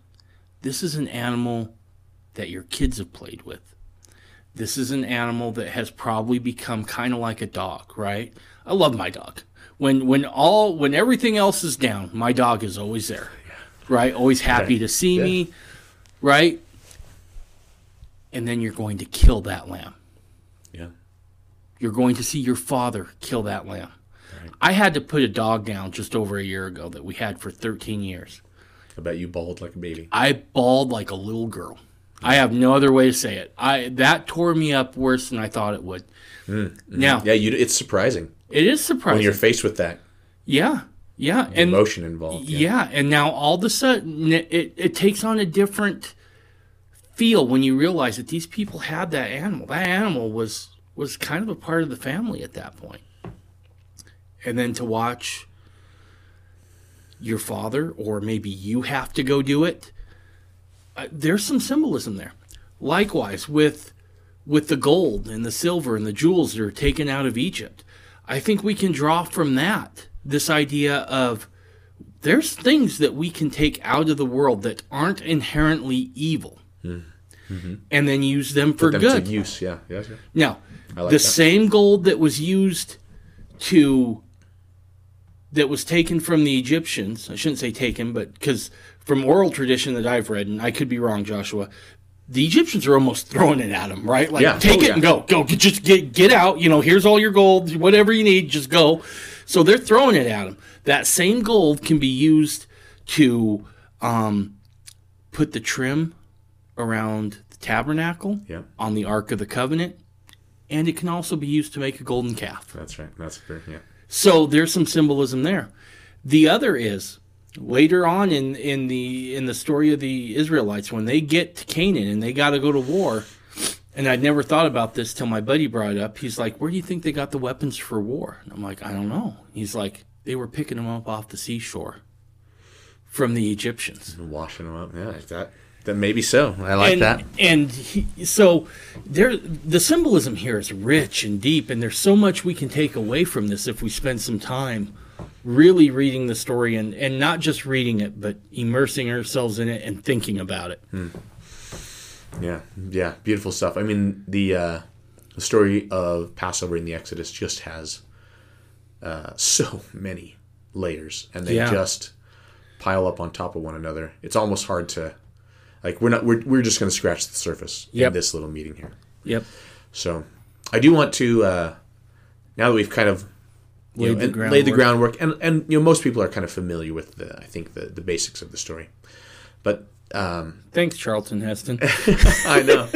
This is an animal that your kids have played with. This is an animal that has probably become kind of like a dog, right? I love my dog. When when all when everything else is down, my dog is always there. Right? Always happy to see Yeah. me, right? And then you're going to kill that lamb Yeah. you're going to see your father kill that lamb. I had to put a dog down just over a year ago that we had for 13 years. I bet you bawled like a baby. I bawled like a little girl. I have no other way to say it. I that tore me up worse than I thought it would. Mm-hmm. Now Yeah, you. It's surprising it is surprising when you're faced with that yeah, yeah, and emotion involved. yeah. and now all of a sudden it, it takes on a different feel when you realize that these people had that animal. That animal was was kind of a part of the family at that point. And then to watch your father, or maybe you have to go do it. Uh, there's some symbolism there. Likewise with with the gold and the silver and the jewels that are taken out of Egypt. I think we can draw from that this idea of there's things that we can take out of the world that aren't inherently evil and then use them for Them good. use. Yeah. Yeah. yeah. Now, like the that. same gold that was used to that was taken from the Egyptians, I shouldn't say taken, but because from oral tradition that I've read, and I could be wrong, Joshua, the Egyptians are almost throwing it at them, right? Like, Yeah. take Oh, it yeah. and go, go, get, just get get out. You know, here's all your gold, whatever you need, just go. So they're throwing it at them. That same gold can be used to um, put the trim around the tabernacle Yeah. on the Ark of the Covenant, and it can also be used to make a golden calf. That's right. That's fair. Yeah. So there's some symbolism there. The other is later on in, in the in the story of the Israelites when they get to Canaan and they got to go to war. And I'd never thought about this till my buddy brought it up. He's like, "Where do you think they got the weapons for war?" And I'm like, "I don't know." He's like, "They were picking them up off the seashore from the Egyptians." Washing them up. Yeah. Like that. That maybe so. I like and, that. And he, so there, the symbolism here is rich and deep, and there's so much we can take away from this if we spend some time really reading the story and, and not just reading it, but immersing ourselves in it and thinking about it. Yeah, yeah, beautiful stuff. I mean, the uh, the story of Passover in the Exodus just has uh, so many layers, and they Yeah. just pile up on top of one another. It's almost hard to like. We're not. We're, we're just going to scratch the surface Yep. in this little meeting here. Yep. So, I do want to uh, now that we've kind of Laid know, the and laid the groundwork. groundwork, and and you know most people are kind of familiar with the I think the the basics of the story, but um, Thanks, Charlton Heston. I know.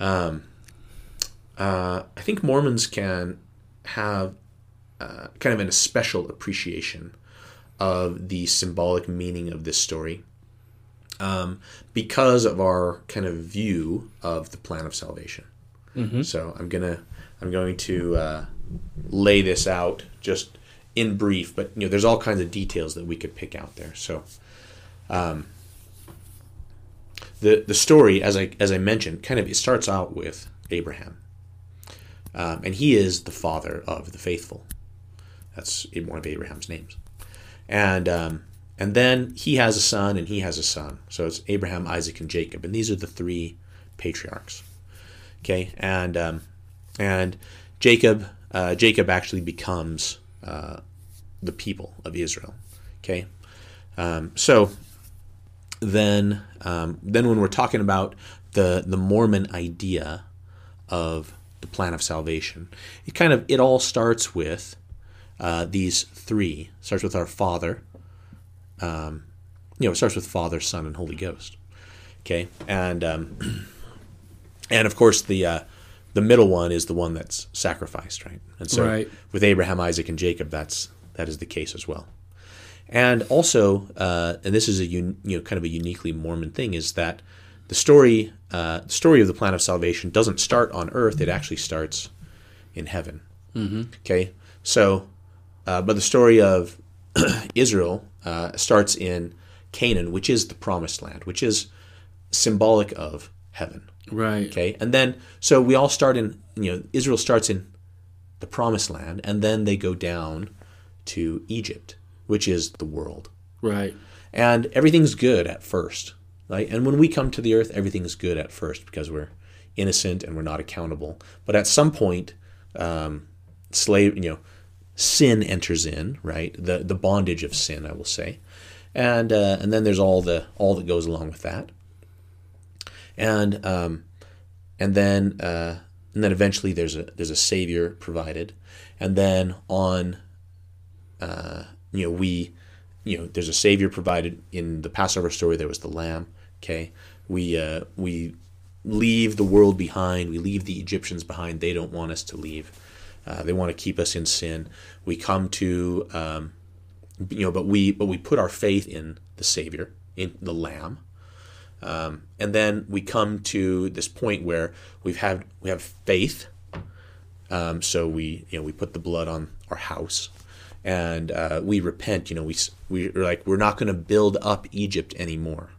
um, uh, I think Mormons can have uh, kind of an, a special appreciation of the symbolic meaning of this story um, because of our kind of view of the plan of salvation. So I'm gonna I'm going to uh, lay this out just in brief, but you know there's all kinds of details that we could pick out there. So the the story, as I as I mentioned, kind of it starts out with Abraham, um, and he is the father of the faithful. That's one of Abraham's names, and um, and then he has a son, and he has a son. So it's Abraham, Isaac, and Jacob, and these are the three patriarchs. Okay, and um, and Jacob uh, Jacob actually becomes uh, the people of Israel. Okay, um, so then um, then when we're talking about the the Mormon idea of the plan of salvation, it kind of it all starts with uh, these three. Starts with our Father. Um, you know, it starts with Father, Son, and Holy Ghost. Okay, and um, and of course the uh, the middle one is the one that's sacrificed, right? And so Right. with Abraham, Isaac, and Jacob, that's that is the case as well. And also, uh, and this is a un, you know kind of a uniquely Mormon thing, is that the story uh, the story of the plan of salvation doesn't start on earth; it actually starts in heaven. Mm-hmm. Okay, so uh, but the story of Israel uh, starts in Canaan, which is the promised land, which is symbolic of heaven. Right. Okay, and then so we all start in you know Israel starts in the promised land, and then they go down to Egypt, which is the world, Right. and everything's good at first, right? And when we come to the earth, everything's good at first because we're innocent and we're not accountable. But at some point, um, slave, you know, sin enters in, right? The the bondage of sin, I will say, and uh, and then there's all the all that goes along with that, and um, and then uh, and then eventually there's a there's a savior provided, and then on, uh, you know, we, you know, there's a savior provided in the Passover story. There was the lamb. Okay, we uh, we leave the world behind. We leave the Egyptians behind. They don't want us to leave. Uh, they want to keep us in sin. We come to, um, you know, but we but we put our faith in the Savior, in the Lamb, um, and then we come to this point where we've had we have faith. Um, so we you know we put the blood on our house, and uh, we repent. You know we we're like we're not going to build up Egypt anymore.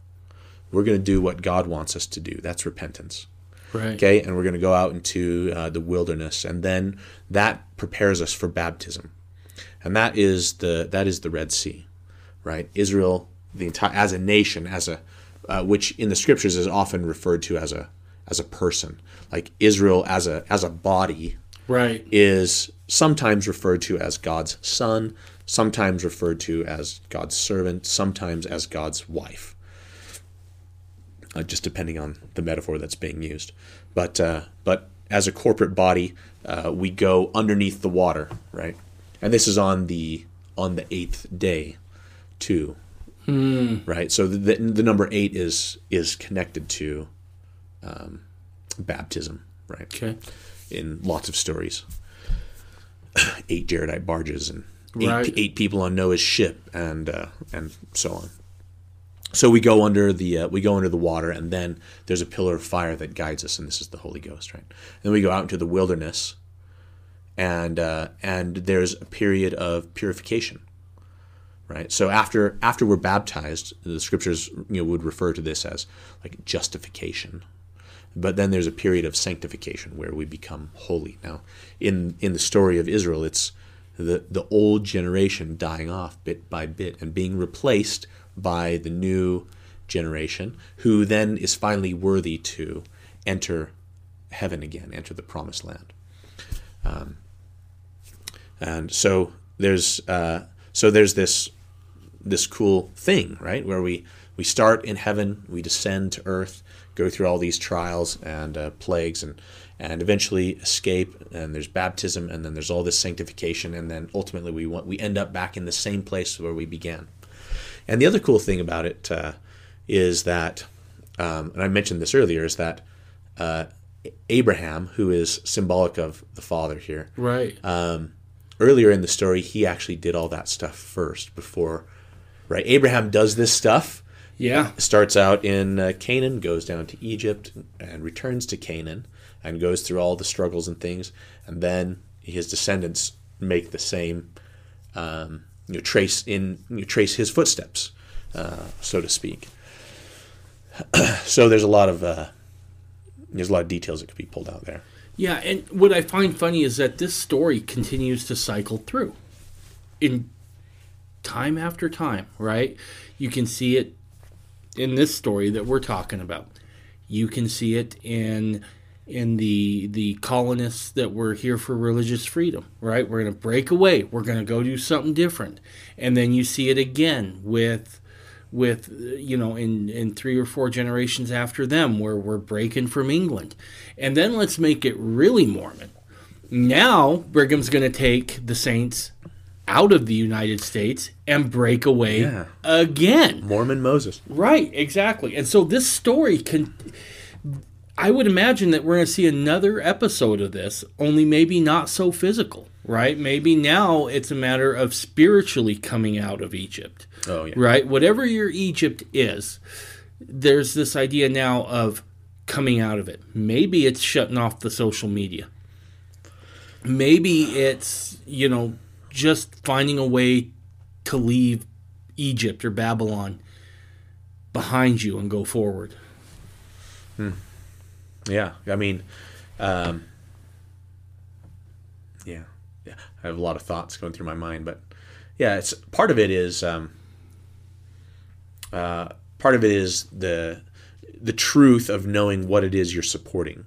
We're going to do what God wants us to do. That's repentance. Right. Okay, and we're going to go out into uh, the wilderness, and then that prepares us for baptism, and that is the that is the Red Sea, right? Israel, the entire as a nation, as a uh, which in the scriptures is often referred to as a as a person, like Israel as a as a body Right. is sometimes referred to as God's son, sometimes referred to as God's servant, sometimes as God's wife. Uh, just depending on the metaphor that's being used, but uh, but as a corporate body, uh, we go underneath the water, right? And this is on the on the eighth day, too, right? So the, the the number eight is is connected to um, baptism, right? Okay. in lots of stories. eight Jaredite barges and eight, Right. eight people on Noah's ship, and uh, and so on. So we go under the uh, we go under the water, and then there's a pillar of fire that guides us, and this is the Holy Ghost, right? and then we go out into the wilderness, and uh, and there's a period of purification, right? So after after we're baptized, the scriptures you know would refer to this as like justification, but then there's a period of sanctification where we become holy. Now, in in the story of Israel, it's the the old generation dying off bit by bit and being replaced by the new generation, who then is finally worthy to enter heaven again, enter the promised land. Um, and so there's uh, so there's this this cool thing, right? Where we we start in heaven, we descend to earth, go through all these trials and uh, plagues, and and eventually escape. And there's baptism, and then there's all this sanctification, and then ultimately we want we end up back in the same place where we began. And the other cool thing about it uh, is that, um, and I mentioned this earlier, is that uh, Abraham, who is symbolic of the father here, Right. earlier in the story, he actually did all that stuff first before, right? Abraham does this stuff, yeah. starts out in uh, Canaan, goes down to Egypt, and returns to Canaan, and goes through all the struggles and things, and then his descendants make the same, um, you know, trace in you know, trace his footsteps, uh, so to speak. so there's a lot of uh, there's a lot of details that could be pulled out there. Yeah, and what I find funny is that this story continues to cycle through in time after time, right? You can see it in this story that we're talking about. You can see it in in the the colonists that were here for religious freedom, right? We're going to break away. We're going to go do something different. And then you see it again with with you know in in three or four generations after them where we're breaking from England. And then let's make it really Mormon. Now Brigham's going to take the saints out of the United States and break away Yeah. again. Mormon Moses. Right, exactly. And so this story can I would imagine that we're going to see another episode of this, only maybe not so physical, right? Maybe now it's a matter of spiritually coming out of Egypt, Oh yeah. right? Whatever your Egypt is, there's this idea now of coming out of it. Maybe it's shutting off the social media. Maybe it's, you know, just finding a way to leave Egypt or Babylon behind you and go forward. Hmm. Yeah, I mean, um, yeah, yeah. I have a lot of thoughts going through my mind, but yeah, it's part of it is um, uh, part of it is the the truth of knowing what it is you're supporting.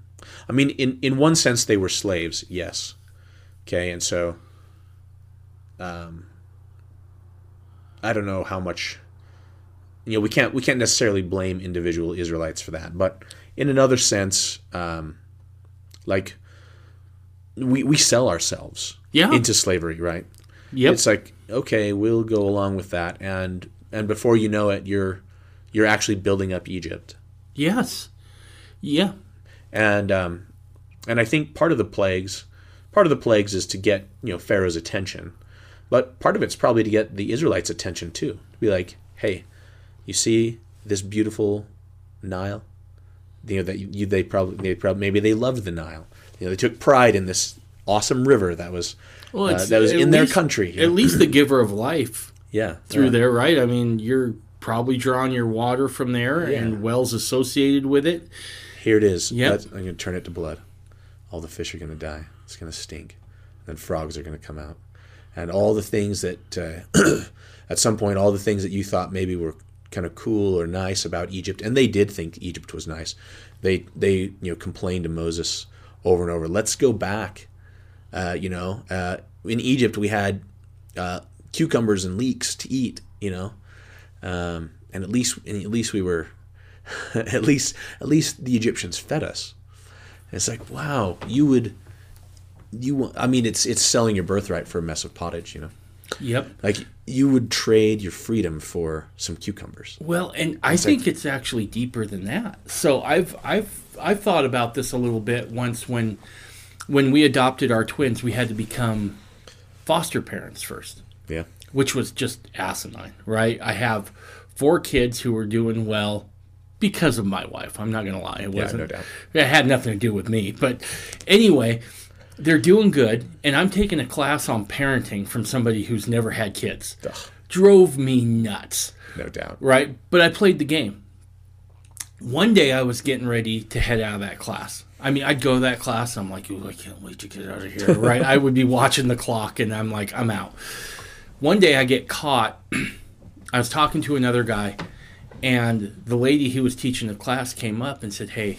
I mean, in in one sense, they were slaves, yes. Okay, and so, um, I don't know how much. You know, we can't we can't necessarily blame individual Israelites for that, but in another sense, um, like we we sell ourselves Yeah. into slavery, right? Yep. It's like okay, we'll go along with that, and and before you know it, you're you're actually building up Egypt, yes. Yeah. and um, and I think part of the plagues, part of the plagues is to get you know Pharaoh's attention, but part of it's probably to get the Israelites' attention too. To be like, hey, you see this beautiful Nile? You know that you, you they probably they probably maybe they loved the Nile. You know they took pride in this awesome river that was Well, uh, that was in their country. At know? least the giver of life yeah, through yeah. there, right? I mean, you're probably drawing your water from there Yeah. and wells associated with it. Here it is. Let- I'm going to turn it to blood. All the fish are going to die. It's going to stink. then frogs are going to come out. And all the things that, uh, at some point, all the things that you thought maybe were kind of cool or nice about Egypt, and they did think Egypt was nice. They they you know complained to Moses over and over. Let's go back. Uh, you know, uh, in Egypt we had uh, cucumbers and leeks to eat. You know, um, and at least and at least we were at least at least the Egyptians fed us. And it's like, wow, you would you I mean it's it's selling your birthright for a mess of pottage, you know. Yep. Like you would trade your freedom for some cucumbers. Well, and I think it's actually deeper than that. So I've I've I've thought about this a little bit once when when we adopted our twins, we had to become foster parents first. Yeah. which was just asinine, right? I have four kids who are doing well because of my wife. I'm not going to lie. It wasn't, no doubt. It had nothing to do with me. But anyway, they're doing good. And I'm taking a class on parenting from somebody who's never had kids. Ugh. Drove me nuts, No doubt. right? But I played the game. One day I was getting ready to head out of that class. I mean, I'd go to that class. I'm like, "Ooh, I can't wait to get out of here, right? I would be watching the clock, and I'm like, I'm out. One day I get caught. I was talking to another guy, and the lady who was teaching the class came up and said, "Hey,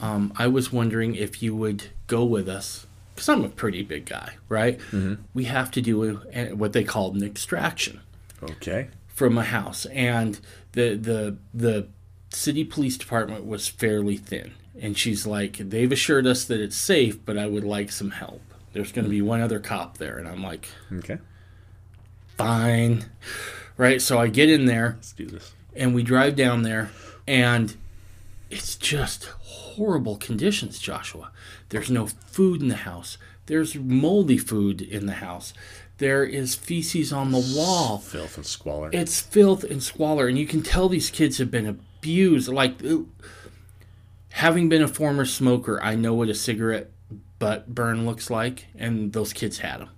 um, I was wondering if you would go with us because I'm a pretty big guy, right? Mm-hmm. We have to do a, eh, what they called an extraction." Okay. from a house, and the the the city police department was fairly thin. And she's like, they've assured us that it's safe, but I would like some help. There's going to be one other cop there, and I'm like, Okay. fine, right? So I get in there, Let's do this. and we drive down there, and it's just horrible conditions, Joshua. There's no food in the house. There's moldy food in the house. There is feces on the wall. Filth and squalor. It's filth and squalor, and you can tell these kids have been abused. Like, having been a former smoker, I know what a cigarette butt burn looks like, and those kids had them.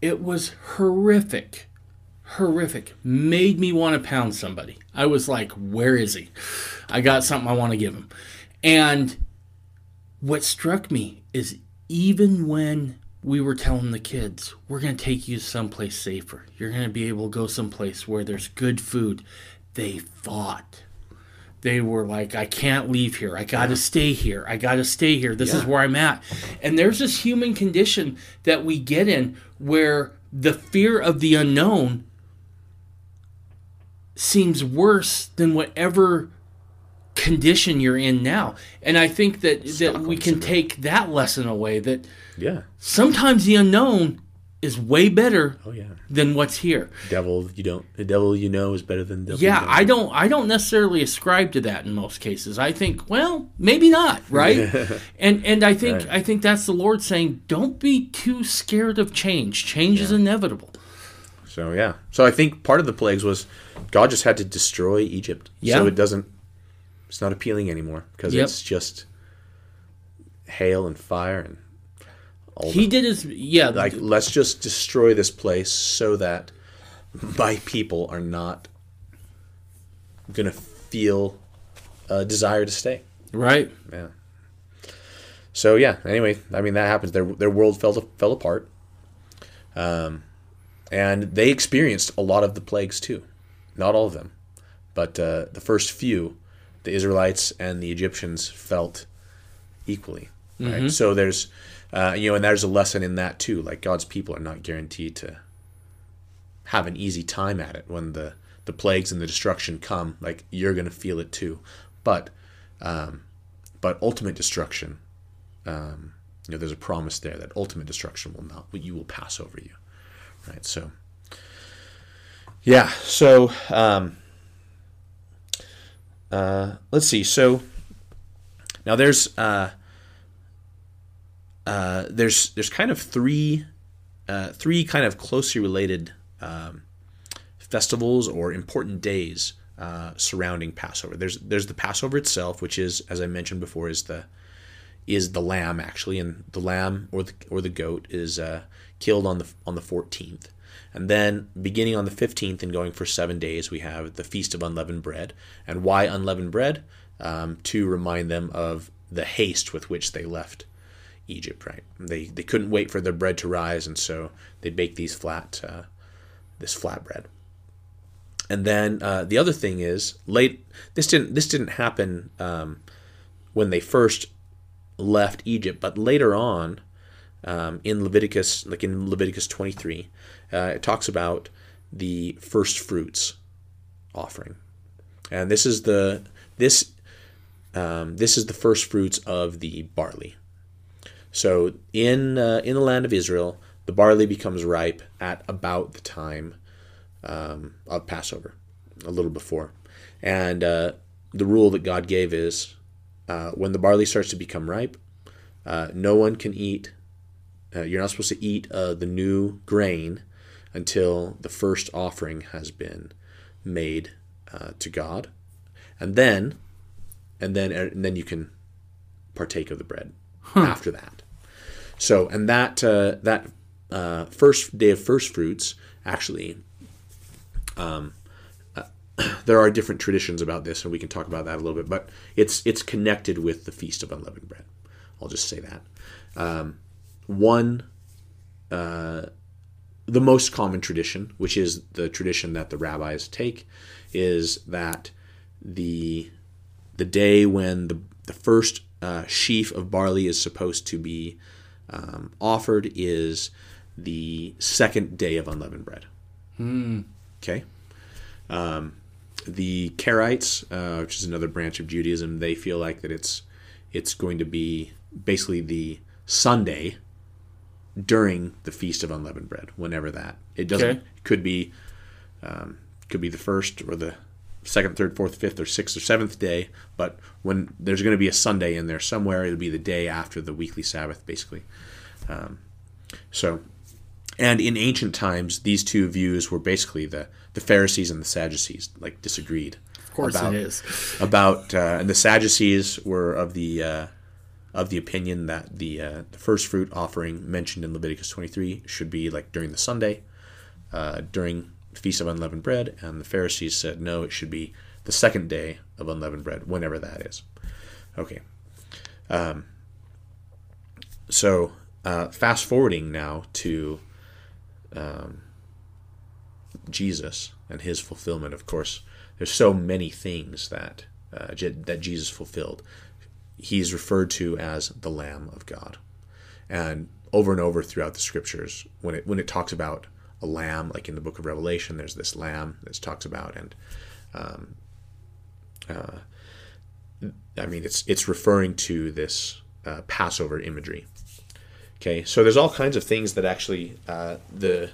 It was horrific. Horrific. Made me want to pound somebody. I was like, where is he? I got something I want to give him. And what struck me is even when we were telling the kids, we're going to take you someplace safer, you're going to be able to go someplace where there's good food, they fought. They were like, I can't leave here. I got to stay here. I got to stay here. This is where I'm at. And there's this human condition that we get in where the fear of the unknown seems worse than whatever condition you're in now. And I think that that we can syndrome. take that lesson away that yeah. sometimes the unknown is way better Oh yeah. than what's here. Devil you don't the devil you know is better than the devil. Yeah, you I don't I don't necessarily ascribe to that in most cases. I think, well, maybe not, right? and and I think I think that's the Lord saying, don't be too scared of change. Change is inevitable. So yeah. So I think part of the plagues was God just had to destroy Egypt. Yeah. So it doesn't it's not appealing anymore because Yep. it's just hail and fire and all He did his yeah, like let's just destroy this place so that my people are not gonna feel a desire to stay. right? Yeah. So yeah. Anyway, I mean that happens. Their their world fell fell apart, um, and they experienced a lot of the plagues too. Not all of them, but uh, the first few, the Israelites and the Egyptians felt equally. Right. So there's, uh, you know, and there's a lesson in that too. Like God's people are not guaranteed to have an easy time at it when the the plagues and the destruction come. Like you're gonna feel it too, but um, but ultimate destruction, um, you know, there's a promise there that ultimate destruction will not, you will pass over you, right? So, yeah. So, um, uh, let's see. So now there's uh, uh, there's there's kind of three uh, three kind of closely related um, festivals or important days uh, surrounding Passover. There's there's the Passover itself, which is, as I mentioned before, is the is the lamb actually, and the lamb or the or the goat is uh, killed on the on the 14th, and then beginning on the 15th and going for seven days, we have the feast of unleavened bread. And why unleavened bread? Um, to remind them of the haste with which they left Egypt. Right? They they couldn't wait for their bread to rise, and so they baked these flat uh, this flat bread. And then uh, the other thing is late. This didn't this didn't happen um, when they first left Egypt, but later on um, in Leviticus, like in Leviticus 23, uh, it talks about the first fruits offering, and this is the this um, this is the first fruits of the barley. So in uh, in the land of Israel, the barley becomes ripe at about the time um, of Passover, a little before. And uh, the rule that God gave is uh, when the barley starts to become ripe, uh, no one can eat. Uh, you're not supposed to eat uh, the new grain until the first offering has been made uh, to God, and then, and then, and then you can partake of the bread after that. So, and that uh, that uh, first day of first fruits actually there are different traditions about this, and we can talk about that a little bit. But it's it's connected with the feast of unleavened bread. I'll just say that. Um, one, uh, the most common tradition, which is the tradition that the rabbis take, is that the the day when the the first uh, sheaf of barley is supposed to be um, offered is the second day of unleavened bread. Okay the Karaites, uh, which is another branch of Judaism, they feel like that it's it's going to be basically the Sunday during the Feast of Unleavened Bread, whenever that it doesn't Okay. could be um, could be the first or the second, third, fourth, fifth, or sixth or seventh day, but when there's going to be a Sunday in there somewhere, it'll be the day after the weekly Sabbath, basically. Um, so and in ancient times, these two views were basically the, the Pharisees and the Sadducees like disagreed. Of course about, it is. About uh, and the Sadducees were of the uh, of the opinion that the uh, the first fruit offering mentioned in Leviticus 23 should be like during the Sunday, uh, during the Feast of Unleavened Bread, and the Pharisees said no, it should be the second day of unleavened bread, whenever that is. Okay. Um, so uh, fast forwarding now to um, Jesus and his fulfillment. Of course, there's so many things that uh, that Jesus fulfilled. He's referred to as the Lamb of God, and over and over throughout the Scriptures, when it when it talks about a lamb, like in the Book of Revelation, there's this lamb that talks about, and um, uh, I mean, it's it's referring to this uh, Passover imagery. Okay, so there's all kinds of things that actually uh, the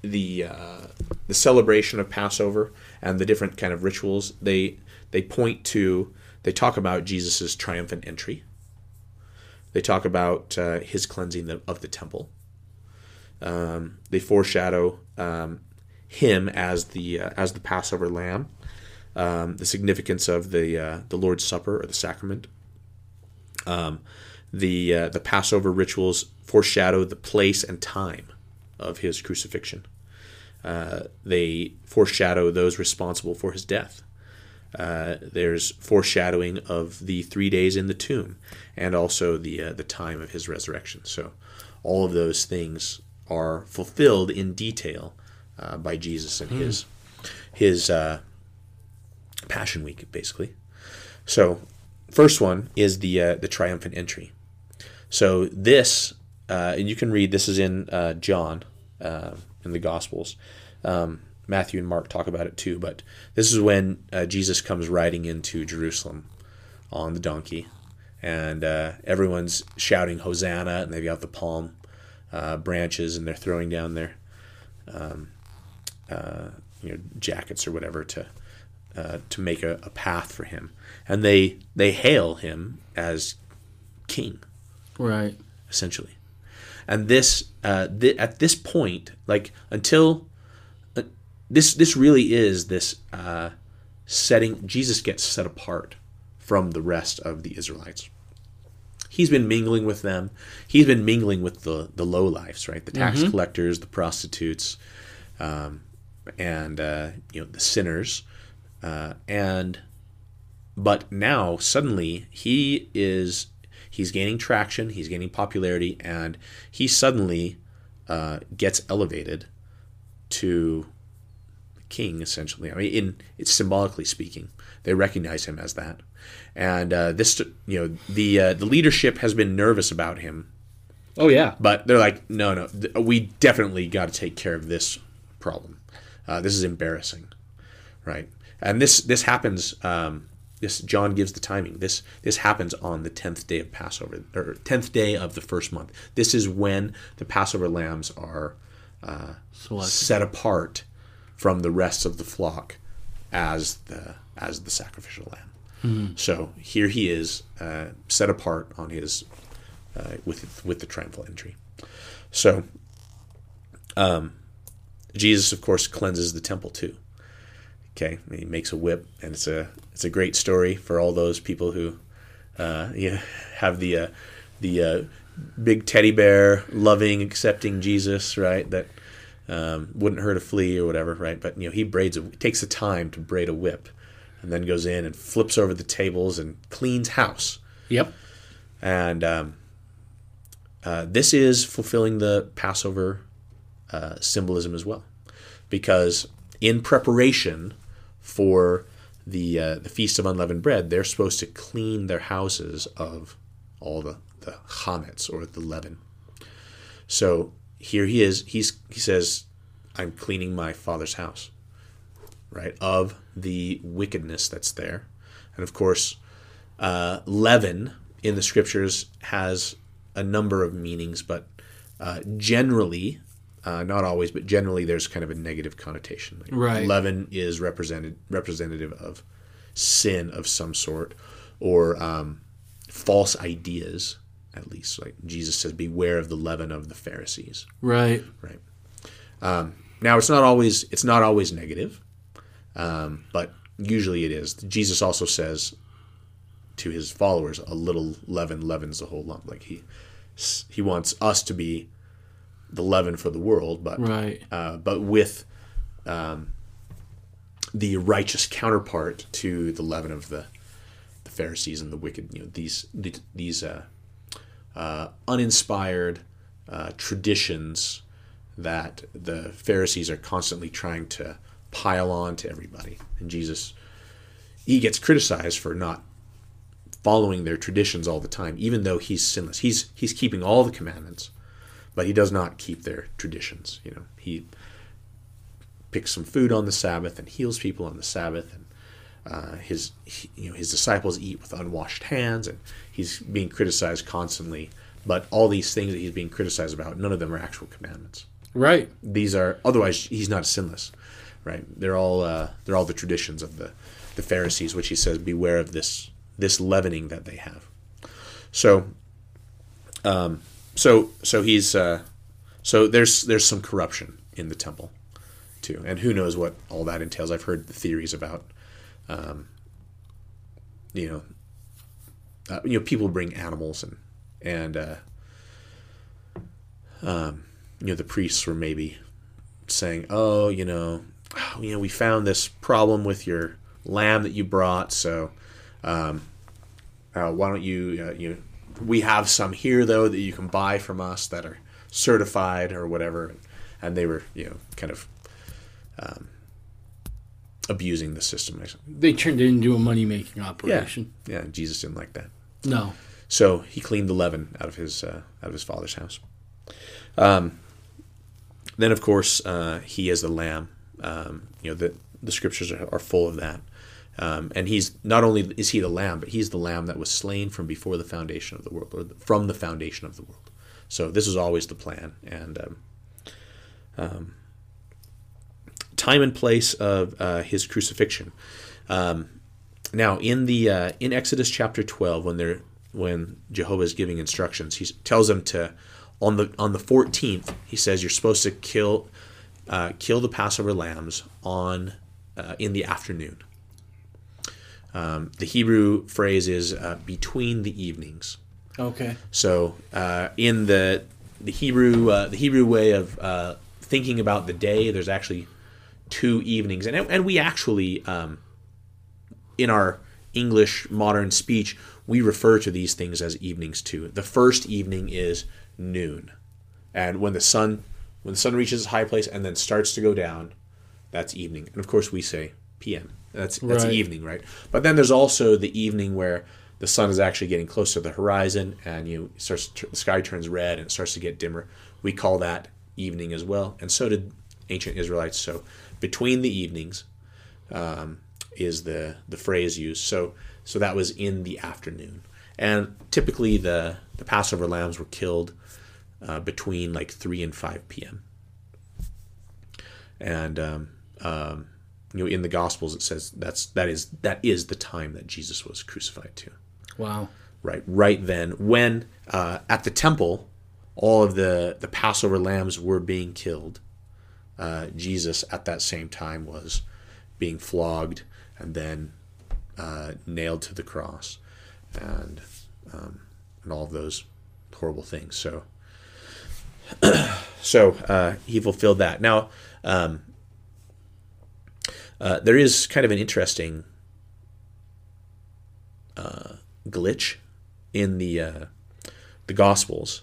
the uh, the celebration of Passover and the different kind of rituals they they point to they talk about Jesus' triumphant entry. They talk about uh, his cleansing of the temple. Um, they foreshadow um, him as the uh, as the Passover lamb, um, the significance of the uh, the Lord's Supper or the sacrament. Um, the uh, the Passover rituals foreshadow the place and time of his crucifixion. Uh, they foreshadow those responsible for his death. Uh, there's foreshadowing of the three days in the tomb, and also the uh, the time of his resurrection. So, all of those things are fulfilled in detail uh, by Jesus and his his uh, Passion Week, basically. So, first one is the uh, the triumphant entry. So this, uh, and you can read. This is in John, in the Gospels. Um, Matthew and Mark talk about it too. But this is when uh, Jesus comes riding into Jerusalem on the donkey, and uh, everyone's shouting Hosanna, and they've got the palm uh, branches, and they're throwing down their um, uh, you know jackets or whatever to uh, to make a, a path for him, and they they hail him as king Right. essentially. And this, uh, th- at this point, like until this, this really is this uh, setting. Jesus gets set apart from the rest of the Israelites. He's been mingling with them. He's been mingling with the the low lives, right? The tax collectors, the prostitutes, um, and uh, you know the sinners. Uh, and but now suddenly he is he's gaining traction he's gaining popularity and he suddenly uh, gets elevated to king essentially i mean in it's symbolically speaking they recognize him as that and uh, this you know the uh, the leadership has been nervous about him Oh yeah. but they're like, no, no, th- we definitely got to take care of this problem. Uh, this is embarrassing, right? And this this happens. Um, this John gives the timing. This this happens on the tenth day of Passover, or tenth day of the first month. This is when the Passover lambs are uh, set apart from the rest of the flock as the as the sacrificial lamb. So here he is, uh, set apart on his uh, with with the triumphal entry. So, um, Jesus, of course, cleanses the temple too. Okay, he makes a whip, and it's a it's a great story for all those people who, uh, yeah, have the uh, the uh, big teddy bear, loving, accepting Jesus, right? That um, wouldn't hurt a flea or whatever, right? But you know, he braids a, takes the time to braid a whip, and then goes in and flips over the tables and cleans house. Yep. And um, uh, this is fulfilling the Passover uh, symbolism as well, because in preparation for the uh, the feast of unleavened bread, they're supposed to clean their houses of all the the chametz or the leaven. So here he is. He's he says, "I'm cleaning my father's house." Right of the wickedness that's there, and of course, uh, leaven in the scriptures has a number of meanings, but uh, generally, uh, not always, but generally, there's kind of a negative connotation. Like Right. Leaven is represented representative of sin of some sort, or um, false ideas. At least, like Jesus says, "Beware of the leaven of the Pharisees." Right. Right. Um, now, it's not always it's not always negative, um, but usually it is. Jesus also says to his followers, "A little leaven leavens the whole lump." Like he he wants us to be the leaven for the world, but Right. uh, but with um, the righteous counterpart to the leaven of the the Pharisees and the wicked. You know these these uh, uh, uninspired uh, traditions that the Pharisees are constantly trying to pile on to everybody, and Jesus he gets criticized for not following their traditions all the time, even though he's sinless. He's he's keeping all the commandments, but he does not keep their traditions. You know, he picks some food on the Sabbath and heals people on the Sabbath, and uh, his he, you know his disciples eat with unwashed hands, and he's being criticized constantly. But all these things that he's being criticized about, none of them are actual commandments. Right. These are otherwise he's not sinless, right? They're all uh, they're all the traditions of the the Pharisees, which he says, beware of this this leavening that they have. So, um, so so he's uh, so there's there's some corruption in the temple too, and who knows what all that entails. I've heard the theories about, um, you know, uh, you know, people bring animals and and uh, um, you know the priests were maybe saying, oh, you know, you know, we found this problem with your lamb that you brought, so um, uh, why don't you uh, you know we have some here though that you can buy from us that are certified or whatever and they were you know kind of um, abusing the system. They turned it into a money making operation. yeah yeah jesus didn't like that. No. so he cleaned the leaven out of his uh, out of his father's house. Um, then of course uh, he is the lamb. Um, you know the the scriptures are, are full of that. Um, and he's not only is he the lamb, but he's the lamb that was slain from before the foundation of the world, or from the foundation of the world. So this is always the plan, and um, um, time and place of uh, his crucifixion. Um, now, in the uh, in Exodus chapter twelve, when they're when Jehovah is giving instructions, he tells them to on the on the fourteenth. He says you're supposed to kill uh, kill the Passover lambs on uh, in the afternoon. Um, the Hebrew phrase is uh, between the evenings. Okay. So uh, in the the Hebrew uh, the Hebrew way of uh, thinking about the day, there's actually two evenings, and and we actually um, in our English modern speech we refer to these things as evenings too. The first evening is noon, and when the sun when the sun reaches its high place and then starts to go down, that's evening. And of course we say p.m. That's that's Right. evening, right? But then there's also the evening where the sun is actually getting close to the horizon, and you it starts to, the sky turns red and it starts to get dimmer. We call that evening as well, and so did ancient Israelites. So between the evenings um, is the the phrase used. So so that was in the afternoon, and typically the the Passover lambs were killed uh, between like three and five p.m. And um, um, you know, in the Gospels it says that's that is that is the time that Jesus was crucified to. Wow. Right, right then, when uh, at the temple, all of the the Passover lambs were being killed. Uh, Jesus at that same time was being flogged and then uh, nailed to the cross, and um, and all of those horrible things. So, so uh, he fulfilled that. Now, um, uh, there is kind of an interesting uh, glitch in the uh, the Gospels,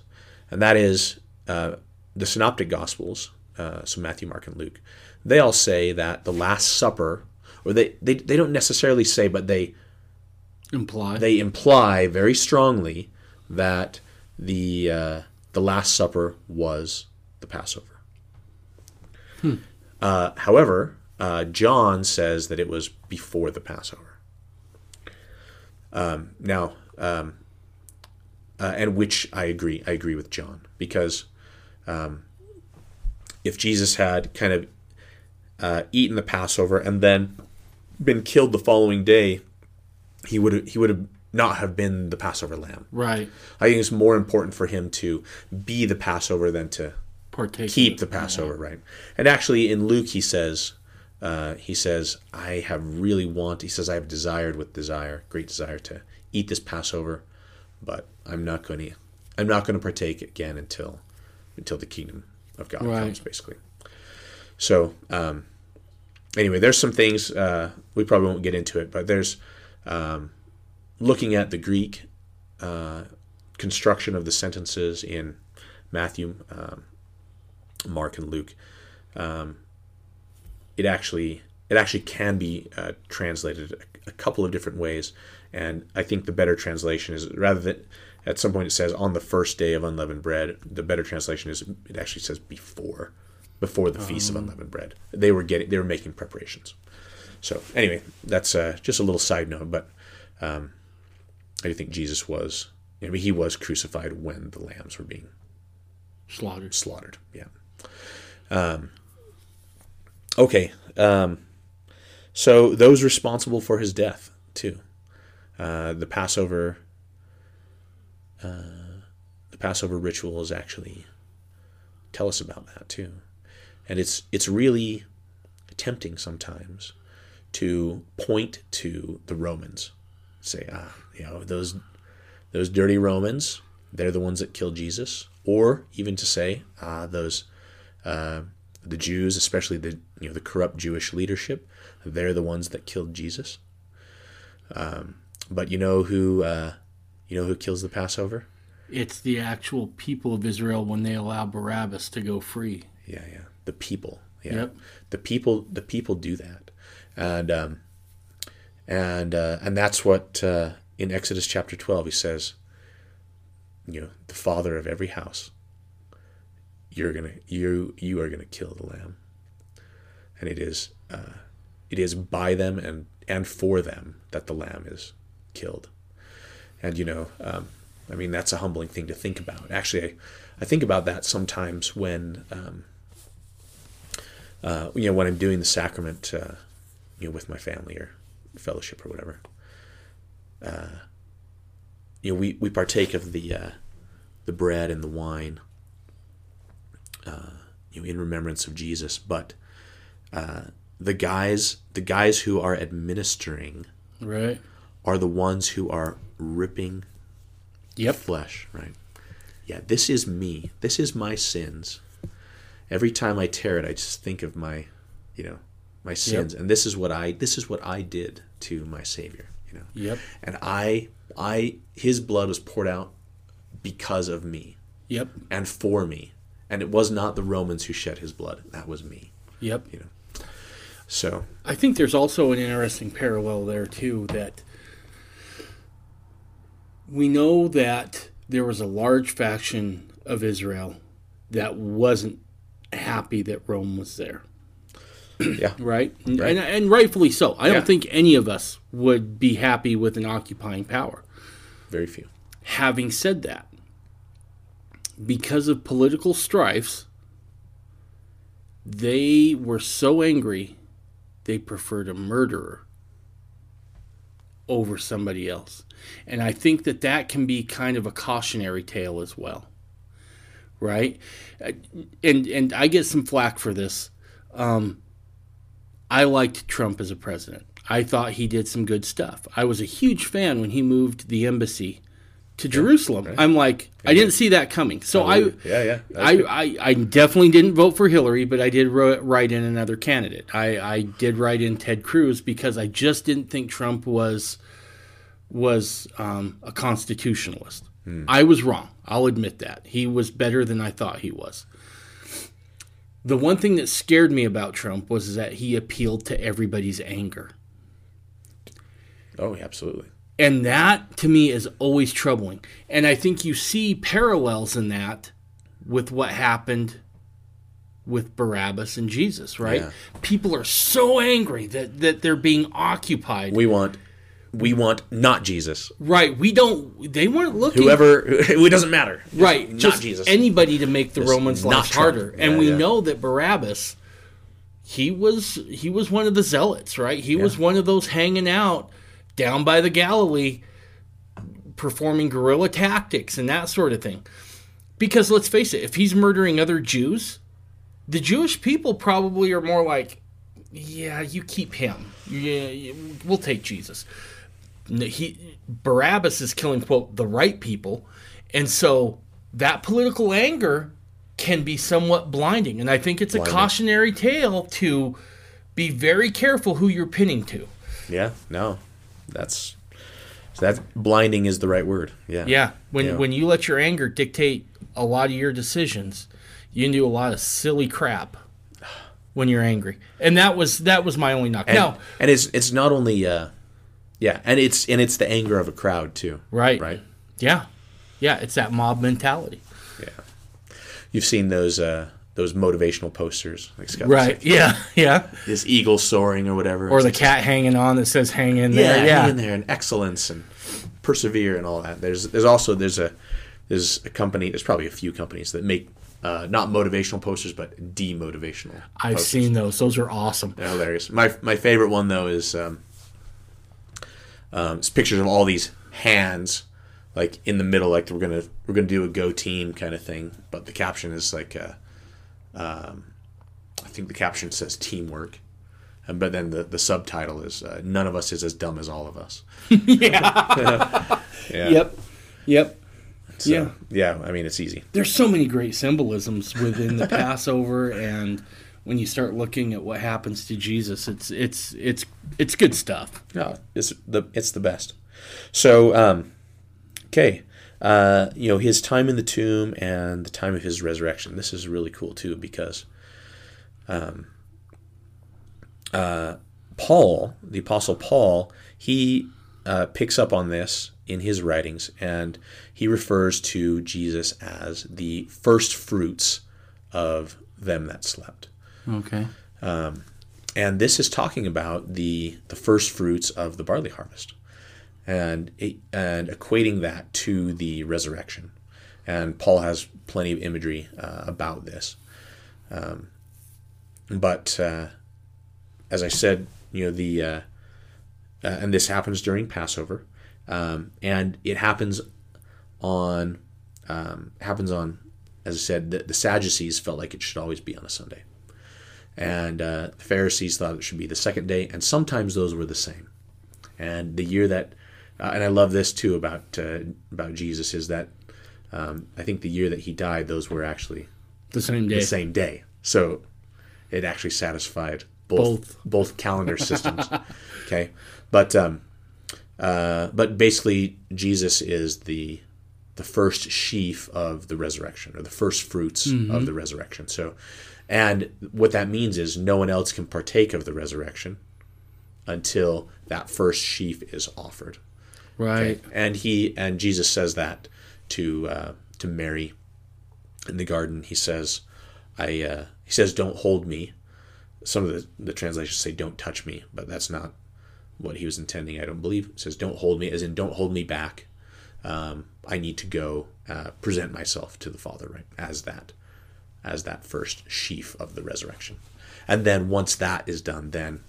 and that is the Synoptic Gospels, uh, so Matthew, Mark, and Luke. They all say that the Last Supper, or they, they, they don't necessarily say, but they Imply. they imply very strongly that the uh, the Last Supper was the Passover. Uh, however, uh, John says that it was before the Passover. Um, now, um, uh, and which I agree, I agree with John because um, if Jesus had kind of uh, eaten the Passover and then been killed the following day, he would he would have not have been the Passover lamb. right. I think it's more important for him to be the Passover than to Partake. keep the. Passover, right? And actually, in Luke, he says, uh, he says, I have really want. He says, I have desired with desire, great desire to eat this Passover, but I'm not going to. I'm not going to partake again until until the kingdom of God Right. comes, basically. So, um, anyway, there's some things uh, we probably won't get into it, but there's um, looking at the Greek uh, construction of the sentences in Matthew, um, Mark, and Luke. Um, it actually it actually can be uh, translated a, a couple of different ways, and I think the better translation is rather than at some point it says on the first day of unleavened bread. The better translation is it actually says before before the feast of unleavened bread. They were getting they were making preparations. So anyway, that's uh, just a little side note, but um, I do think Jesus was. I mean, he was crucified when the lambs were being Slaughtered. slaughtered. Yeah. Um, okay. Um, so those responsible for his death too. Uh, the Passover. Uh, the Passover ritual is actually tell us about that too, and it's it's really tempting sometimes to point to the Romans, say ah you know those those dirty Romans they're the ones that killed Jesus, or even to say ah those uh, the Jews, especially the you know the corrupt Jewish leadership, they're the ones that killed Jesus. Um, but you know who uh, you know who kills the Passover? It's the actual people of Israel when they allow Barabbas to go free. Yeah, yeah, the people. Yeah, Yep. the people. The people do that, and um, and uh, and that's what uh, in Exodus chapter twelve he says. You know, the father of every house. You're gonna you you are gonna kill the lamb, and it is uh, it is by them and and for them that the lamb is killed. And you know, um, I mean, that's a humbling thing to think about. Actually, I, I think about that sometimes when, um, uh, you know, when I'm doing the sacrament, uh, you know, with my family or fellowship or whatever. Uh, you know, we, we partake of the uh, the bread and the wine, uh, you know, in remembrance of Jesus. But uh, the guys, the guys who are administering, Right. are the ones who are ripping Yep. flesh, right? Yeah, this is me. This is my sins. Every time I tear it, I just think of my, you know, my sins, and this is what I this is what I did to my Savior, you know. Yep. And I I His blood was poured out because of me Yep. and for me, and it was not the Romans who shed His blood. That was me, Yep. you know. So I think there's also an interesting parallel there too that we know that there was a large faction of Israel that wasn't happy that Rome was there, yeah, right? And, Right. and, and rightfully so. I Yeah. don't think any of us would be happy with an occupying power. very few. Having said that, because of political strifes, they were so angry they preferred a murderer over somebody else. And I think that that can be kind of a cautionary tale as well. Right? Uh, And and I get some flack for this. Um, I liked Trump as a president. I thought he did some good stuff. I was a huge fan when he moved the embassy to Jerusalem. I'm like, I didn't see that coming. So I, yeah, yeah. I. I, I definitely didn't vote for Hillary, but I did write in another candidate. I, I did write in Ted Cruz because I just didn't think Trump was was um, a constitutionalist. I was wrong. I'll admit that he was better than I thought he was. The one thing that scared me about Trump was that he appealed to everybody's anger. oh, absolutely. And that to me is always troubling. And I think you see parallels in that with what happened with Barabbas and Jesus, right? Yeah. People are so angry that, that they're being occupied. We want we want not Jesus. right. We don't, they weren't looking. Whoever it doesn't matter. right. Not just Jesus. anybody to make the Just Romans' not Trump. harder. And we yeah. know that Barabbas, he was he was one of the zealots, right? He was one of those hanging out down by the Galilee, performing guerrilla tactics and that sort of thing. Because let's face it, if he's murdering other Jews, the Jewish people probably are more like, yeah, you keep him. Yeah, we'll take Jesus. He Barabbas is killing quote the right people, and so that political anger can be somewhat blinding. And I think it's a cautionary tale to be very careful who you're pinning to. Yeah, no, that's that blinding is the right word. Yeah, Yeah, when Yeah. when you let your anger dictate a lot of your decisions, you can do a lot of silly crap when you're angry. And that was that was my only knock. and, now, and it's it's not only uh, yeah, and it's and it's the anger of a crowd too. right, Right. yeah, yeah, it's that mob mentality. Yeah, you've seen those uh, those motivational posters. Like Scott Right. Yeah. Yeah. This eagle soaring or whatever. Or the cat hanging on that says "hang in yeah, there." Yeah. hang in there and excellence and persevere and all that. There's there's also there's a there's a company. There's probably a few companies that make uh, not motivational posters but demotivational. I've posters. seen those. Those are awesome. They're hilarious. My my favorite one though is um, um, it's pictures of all these hands like in the middle, like we're gonna we're gonna do a go team kind of thing. But the caption is like, uh, um, I think the caption says teamwork, and but then the the subtitle is uh, none of us is as dumb as all of us. yeah. yeah. Yep. Yep. So, yeah. Yeah. I mean, it's easy. There's so many great symbolisms within the Passover, and when you start looking at what happens to Jesus, it's it's it's it's good stuff. No, it's the it's the best. So, um, okay, uh, you know his time in the tomb and the time of his resurrection. This is really cool too because, um, uh, Paul, the apostle Paul, he uh, picks up on this in his writings, and he refers to Jesus as the first fruits of them that slept Okay. and this is talking about the the first fruits of the barley harvest and and equating that to the resurrection. And paul has plenty of imagery uh, about this. Um, but uh, as i said you know the uh, uh, and this happens during passover um, and it happens on um, happens on as i said the, the sadducees felt like it should always be on a sunday. And uh, the Pharisees thought it should be the second day, and sometimes those were the same. And the year that, uh, and I love this too about uh, about Jesus is that um, I think the year that he died, those were actually The same day. the same day. So it actually satisfied both both, calendar systems. okay, but um, uh, but basically Jesus is the the first sheaf of the resurrection or the first fruits of the resurrection. So, and what that means is no one else can partake of the resurrection until that first sheaf is offered. Right. And he and Jesus says that to uh, to Mary in the garden. He says, "I." Uh, he says, "Don't hold me." Some of the, the translations say, "Don't touch me," but that's not what he was intending. I don't believe. It says, "Don't hold me," as in, "Don't hold me back." Um, I need to go uh, present myself to the Father, right? As that, as that first sheaf of the resurrection, and then once that is done, then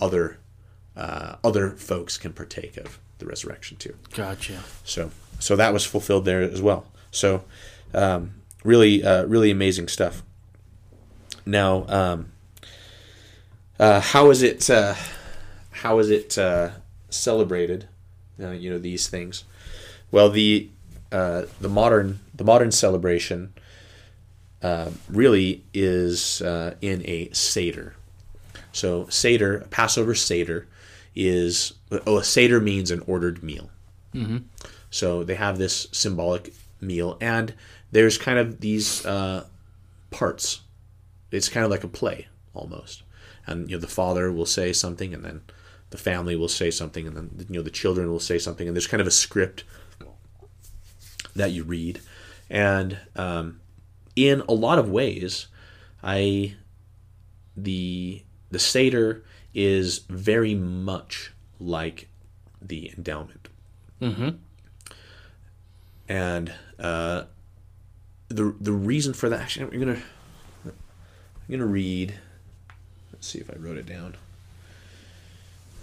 other uh, other folks can partake of the resurrection too. Gotcha. So so that was fulfilled there as well. So um, really uh, really amazing stuff. Now, um, uh, how is it uh, how is it uh, celebrated? Uh, you know these things. Well, the uh, the modern the modern celebration uh, really is uh, in a seder. So seder, Passover seder, is a seder means an ordered meal. So they have this symbolic meal, and there's kind of these uh, parts. It's kind of like a play almost, and you know the father will say something, and then the family will say something, and then you know the children will say something, and there's kind of a script that you read, and um, in a lot of ways, I the the seder is very much like the endowment and uh, the the reason for that actually I'm gonna I'm gonna read. Let's see if I wrote it down.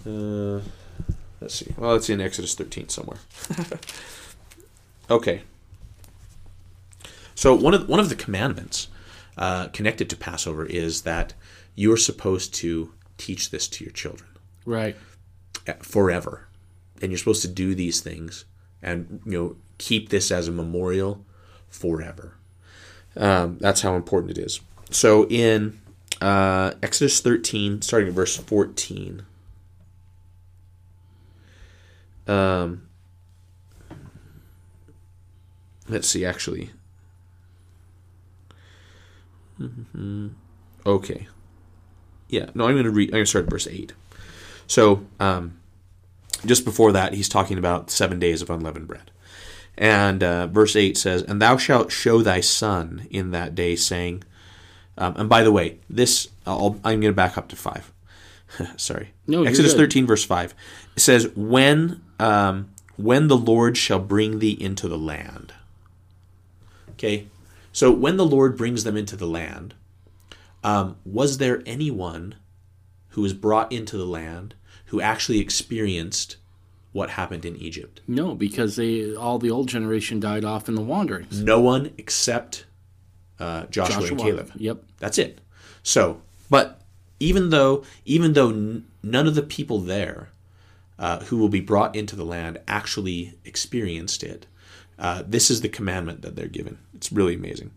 Uh, let's see. Well, it's in Exodus 13 somewhere. okay. So one of one of the commandments uh, connected to Passover is that you are supposed to teach this to your children Right. Forever. And you're supposed to do these things and you know keep this as a memorial forever. Um, that's how important it is. So in uh, exodus 13 starting at verse 14 um, let's see actually. Okay. Yeah no i'm going to read i'm going to start at verse 8 so um, just before that, he's talking about seven days of unleavened bread. And uh, verse 8 says, And thou shalt show thy son in that day, saying, Um, and by the way, this I'll, I'm going to back up to five. Sorry. No, Exodus 13 verse 5. It says, "When um, when the Lord shall bring thee into the land." Okay. So when the Lord brings them into the land, um, was there anyone who was brought into the land who actually experienced what happened in Egypt? No, because they all the old generation died off in the wanderings. No one except uh, Joshua, and Caleb. Yep. That's it. So, but even though even though n- none of the people there uh, who will be brought into the land actually experienced it, uh, this is the commandment that they're given. It's really amazing.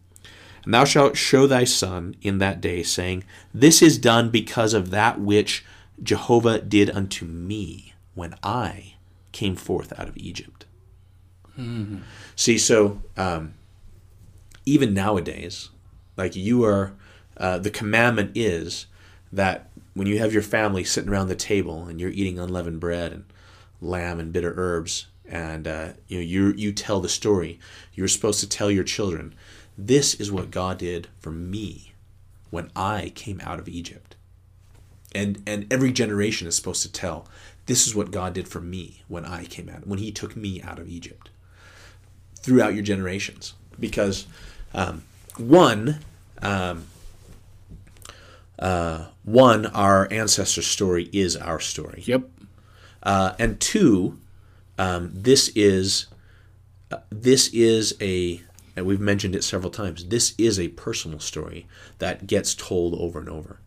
And thou shalt show thy son in that day, saying, This is done because of that which Jehovah did unto me when I came forth out of Egypt. See, so um, even nowadays, like you are, uh, the commandment is that when you have your family sitting around the table and you're eating unleavened bread and lamb and bitter herbs, and uh, you know you you tell the story, you're supposed to tell your children, this is what God did for me when I came out of Egypt, and and every generation is supposed to tell, this is what God did for me when I came out, when He took me out of Egypt throughout your generations. Because um, one um, uh, one our ancestor story is our story. Yep. uh, and two um, this is uh, this is a and we've mentioned it several times this is a personal story that gets told over and over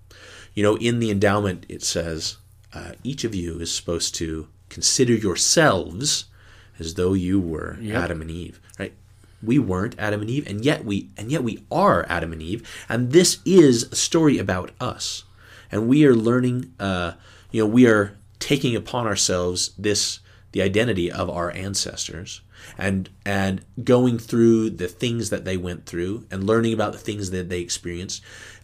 you know in the endowment it says uh, each of you is supposed to consider yourselves as though you were Yep. adam and eve right? We weren't adam and eve and yet we and yet we are adam and eve and this is a story about us. And we are learning uh, you know we are taking upon ourselves this the identity of our ancestors and and going through the things that they went through and learning about the things that they experienced.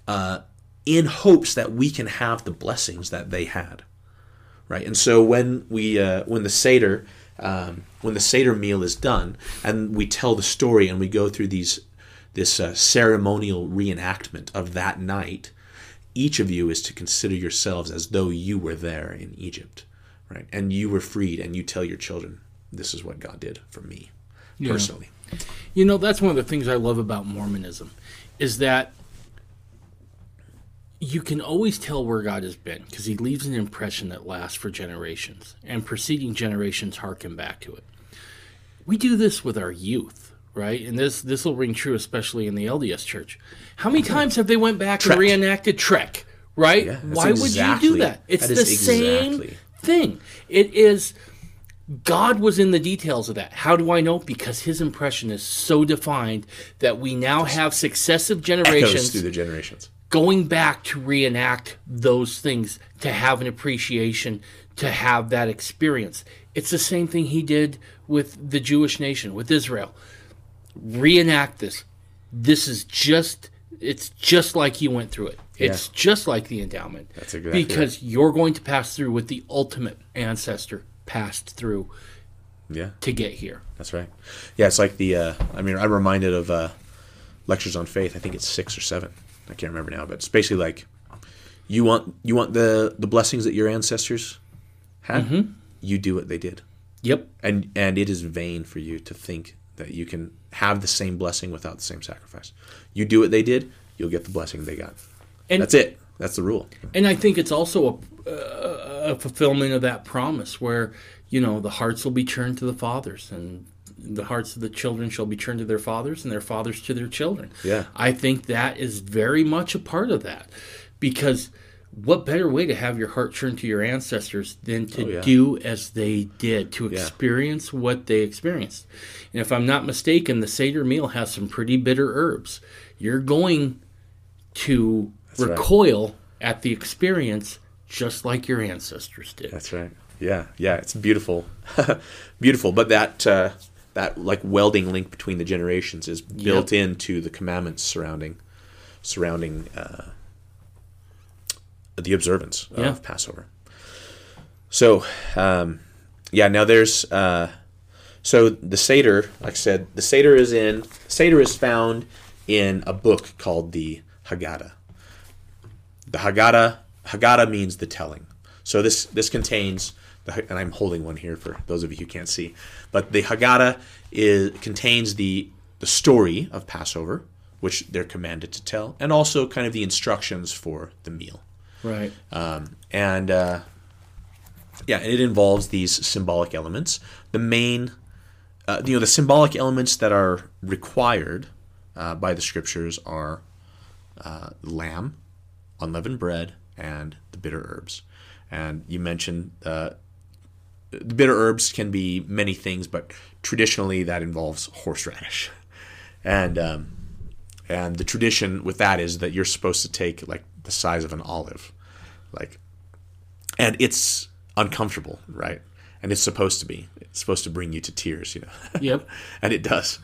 Uh, in hopes that we can have the blessings that they had right? And so when we uh, when the seder um, when the seder meal is done and we tell the story and we go through these this uh, ceremonial reenactment of that night each of you is to consider yourselves as though you were there in Egypt right? And you were freed and you tell your children this is what God did for me personally. You know, that's one of the things I love about Mormonism is that you can always tell where God has been because he leaves an impression that lasts for generations, and preceding generations harken back to it. We do this with our youth, right? And this this will ring true especially in the LDS church. How many times have they went back Trek. and reenacted Trek, right? Yeah, Why would you do that? It's that the is same thing. It is God was in the details of that. How do I know? Because his impression is so defined that we now have successive Echoes generations through the generations going back to reenact those things, to have an appreciation, to have that experience. It's the same thing he did with the Jewish nation, with Israel. Reenact this. This is just it's just like he went through it. It's just like the endowment. That's exactly because you're going to pass through what the ultimate ancestor passed through yeah to get here. That's right. Yeah, it's like the. Uh, I mean, I'm reminded of uh, lectures on faith. I think it's six or seven. I can't remember now, but it's basically like you want you want the the blessings that your ancestors had. Mm-hmm. You do what they did, Yep. and and it is vain for you to think that you can have the same blessing without the same sacrifice. You do what they did, you'll get the blessing they got. And That's it. That's the rule. And I think it's also a, a, a fulfillment of that promise where, you know, the hearts will be turned to the fathers and the hearts of the children shall be turned to their fathers and their fathers to their children. Yeah. I think that is very much a part of that because what better way to have your heart turned to your ancestors than to Oh, yeah. do as they did, to Yeah. experience what they experienced? And if I'm not mistaken, the Seder meal has some pretty bitter herbs. You're going to right. recoil at the experience just like your ancestors did. That's right. Yeah, yeah, it's beautiful, beautiful. But that uh, that like welding link between the generations is built into the commandments surrounding surrounding uh, the observance Yeah. of Passover. So, um, yeah. Now there's uh, so the Seder. Like I said, the Seder is in Seder is found in a book called the Haggadah. The Haggadah Haggadah means the telling. So this this contains and I'm holding one here for those of you who can't see, but the Haggadah is contains the the story of Passover, which they're commanded to tell, and also kind of the instructions for the meal. Right. Um, and uh, yeah, it involves these symbolic elements. The main, uh, you know, the symbolic elements that are required uh, by the scriptures are uh, lamb, unleavened bread, and the bitter herbs. And you mentioned uh, bitter herbs can be many things, but traditionally that involves horseradish. And um, and the tradition with that is that you're supposed to take like the size of an olive, like, and it's uncomfortable, right? And it's supposed to be. It's supposed to bring you to tears, you know. Yep. and it does.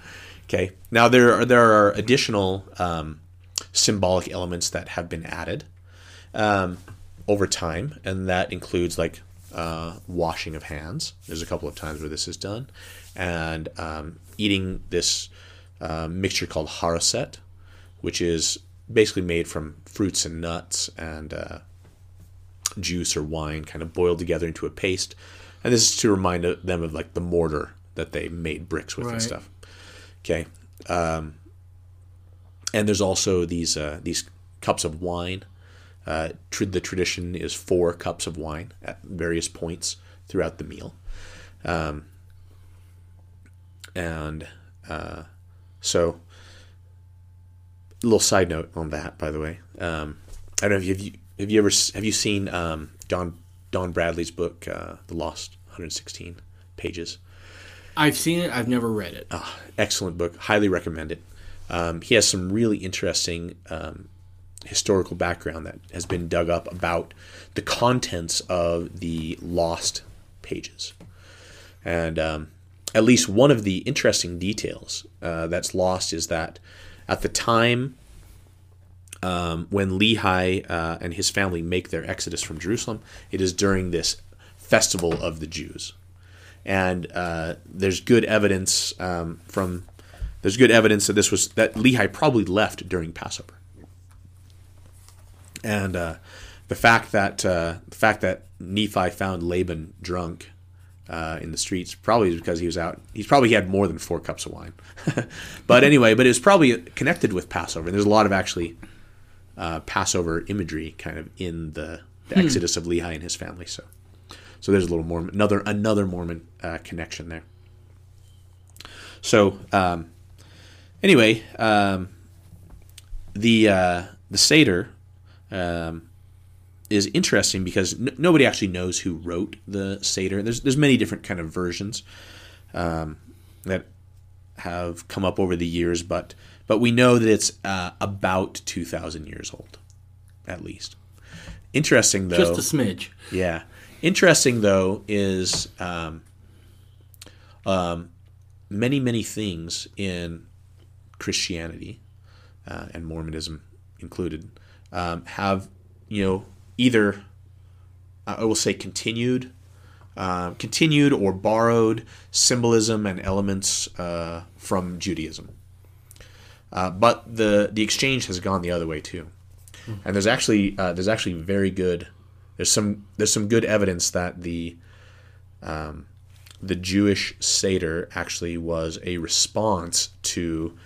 Okay. Now there are there are additional um, symbolic elements that have been added um, over time, and that includes like uh, washing of hands. There's a couple of times where this is done, and um, eating this uh, mixture called haroset, which is basically made from fruits and nuts and uh, juice or wine, kind of boiled together into a paste. And this is to remind them of like the mortar that they made bricks with Right. and stuff. Okay. Um, and there's also these uh, these cups of wine. Uh, tr- the tradition is four cups of wine at various points throughout the meal. Um, and uh, so, a little side note on that, by the way. Um, I don't know if you have you have you ever have you seen um, Don Don Bradley's book, uh, The Lost 116 Pages. I've seen it. I've never read it. Excellent book. Highly recommend it. Um, he has some really interesting um, historical background that has been dug up about the contents of the lost pages. And um, at least one of the interesting details uh, that's lost is that at the time um, when Lehi uh, and his family make their exodus from Jerusalem, it is during this festival of the Jews and uh, there's good evidence um, from there's good evidence that this was that Lehi probably left during Passover, and uh, the fact that uh, the fact that Nephi found Laban drunk uh, in the streets probably is because he was out. He's probably had more than four cups of wine, but anyway, but it was probably connected with Passover. And there's a lot of actually uh, Passover imagery kind of in the, the exodus of Lehi and his family. So. So there's a little Mormon, another another Mormon uh, connection there. So um, anyway, um, the uh, the Seder um, is interesting because n- nobody actually knows who wrote the Seder. There's there's many different kind of versions um, that have come up over the years, but but we know that it's uh, about two thousand years old, at least. Interesting though. Just a smidge. Yeah. Interesting though is um, um, many many things in Christianity uh, and Mormonism included um, have you know either I will say continued uh, continued or borrowed symbolism and elements uh, from Judaism. Uh, but the the exchange has gone the other way too, and there's actually uh, there's actually very good there's some there's some good evidence that the um, the Jewish Seder actually was a response to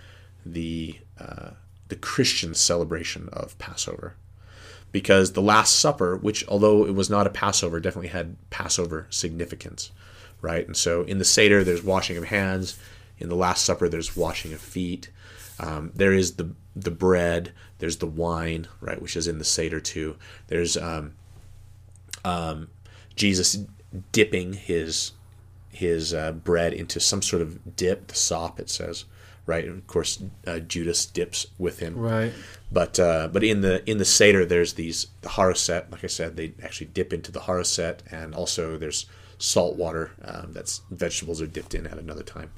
the uh, the Christian celebration of Passover, because the Last Supper, which although it was not a Passover, definitely had Passover significance, right? And so in the Seder, there's washing of hands. In the Last Supper, there's washing of feet. Um, there is the the bread. There's the wine, right, which is in the Seder too. There's um, um, Jesus dipping his his uh, bread into some sort of dip, the sop it says, right? And of course, uh, Judas dips with him. Right. But uh, but in the in the seder, there's these the haroset. Like I said, they actually dip into the haroset, and also there's salt water um, that's vegetables are dipped in at another time.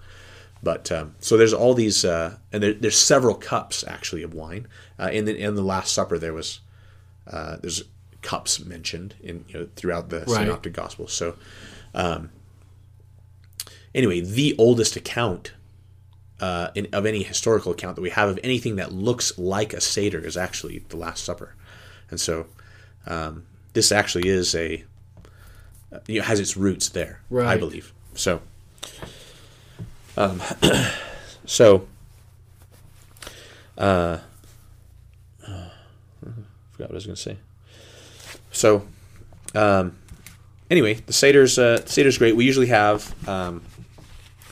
But um, so there's all these, uh, and there, there's several cups actually of wine. Uh, in the in the Last Supper, there was uh, there's cups mentioned in you know throughout the Right. synoptic gospels. So um, anyway, the oldest account uh, in, of any historical account that we have of anything that looks like a seder is actually the Last Supper, and so um, this actually is a you know, has its roots there, I believe. So, um, so, uh, forgot what I was going to say. So, um, anyway, the seder's uh, seder's great. We usually have. Um,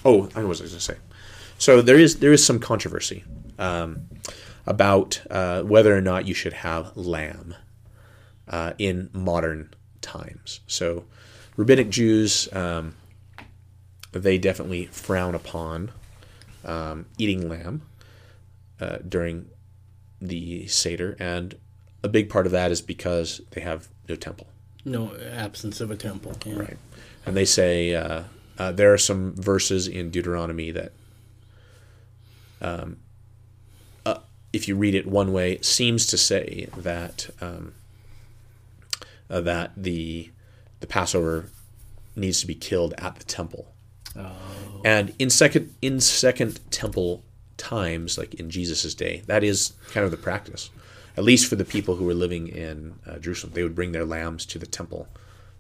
oh, I know what I was going to say. So there is there is some controversy um, about uh, whether or not you should have lamb uh, in modern times. So rabbinic Jews um, they definitely frown upon um, eating lamb uh, during the seder, and a big part of that is because they have no temple. No absence of a temple. yeah. Right. And they say uh, uh, there are some verses in Deuteronomy that, um, uh, if you read it one way, seems to say that um, uh, that the the Passover needs to be killed at the temple. And in second in second temple times, like in Jesus' day, that is kind of the practice. At least for the people who were living in uh, Jerusalem, they would bring their lambs to the temple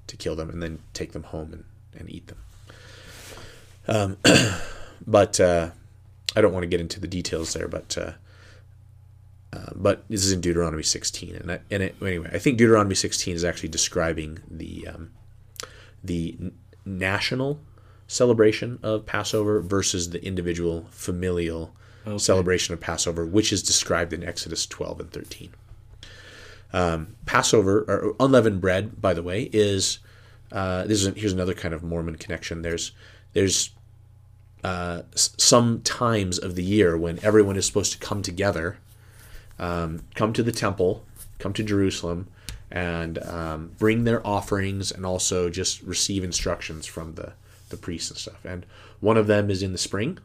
to kill them and then take them home and, and eat them. Um, but uh, I don't want to get into the details there. But uh, uh, but this is in Deuteronomy 16, and I, and it, anyway, I think Deuteronomy 16 is actually describing the um, the n- national celebration of Passover versus the individual familial celebration of Passover, which is described in Exodus 12 and 13. Um, Passover or unleavened bread, by the way, is uh, this is here's another kind of Mormon connection. There's there's uh, some times of the year when everyone is supposed to come together, um, come to the temple, come to Jerusalem, and um, bring their offerings and also just receive instructions from the the priests and stuff. And one of them is in the spring,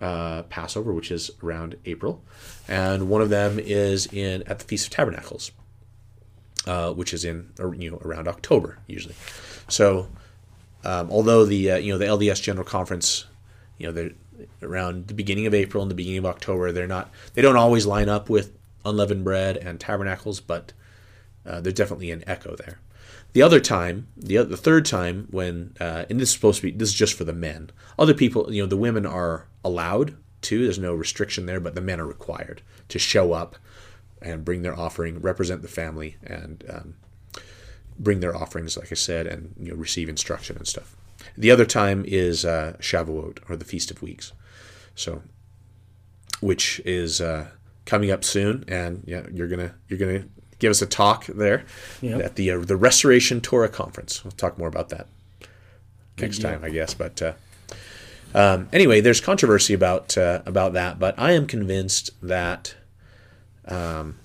uh, Passover, which is around April, and one of them is in at the Feast of Tabernacles, uh, which is in or, you know around October usually. So, um, although the uh, you know the LDS General Conference, you know they're around the beginning of April and the beginning of October, they're not they don't always line up with unleavened bread and tabernacles, but uh, there's definitely an echo there. The other time, the other, the third time when, uh, and this is supposed to be, this is just for the men. Other people, you know, the women are allowed to. There's no restriction there, but the men are required to show up and bring their offering, represent the family, and um, bring their offerings, like I said, and you know, receive instruction and stuff. The other time is uh, Shavuot or the Feast of Weeks, so which is uh, coming up soon, and yeah, you're gonna you're gonna give us a talk there Yep. at the uh, the Restoration Torah Conference. We'll talk more about that next time, I guess. But uh, um, anyway, there's controversy about uh, about that, but I am convinced that um,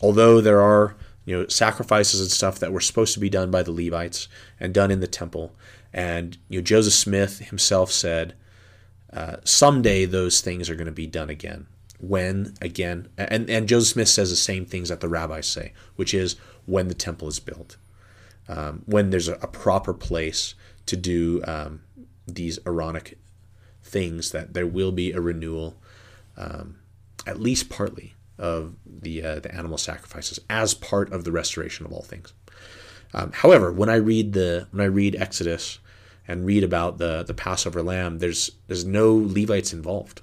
although there are you know sacrifices and stuff that were supposed to be done by the Levites and done in the temple, and you know Joseph Smith himself said uh, someday those things are going to be done again. When again, and and Joseph Smith says the same things that the rabbis say, which is when the temple is built, um, when there's a, a proper place to do um, these Aaronic things, that there will be a renewal, um, at least partly of the uh, the animal sacrifices as part of the restoration of all things. Um, however, when I read the when I read Exodus and read about the the Passover lamb, there's there's no Levites involved.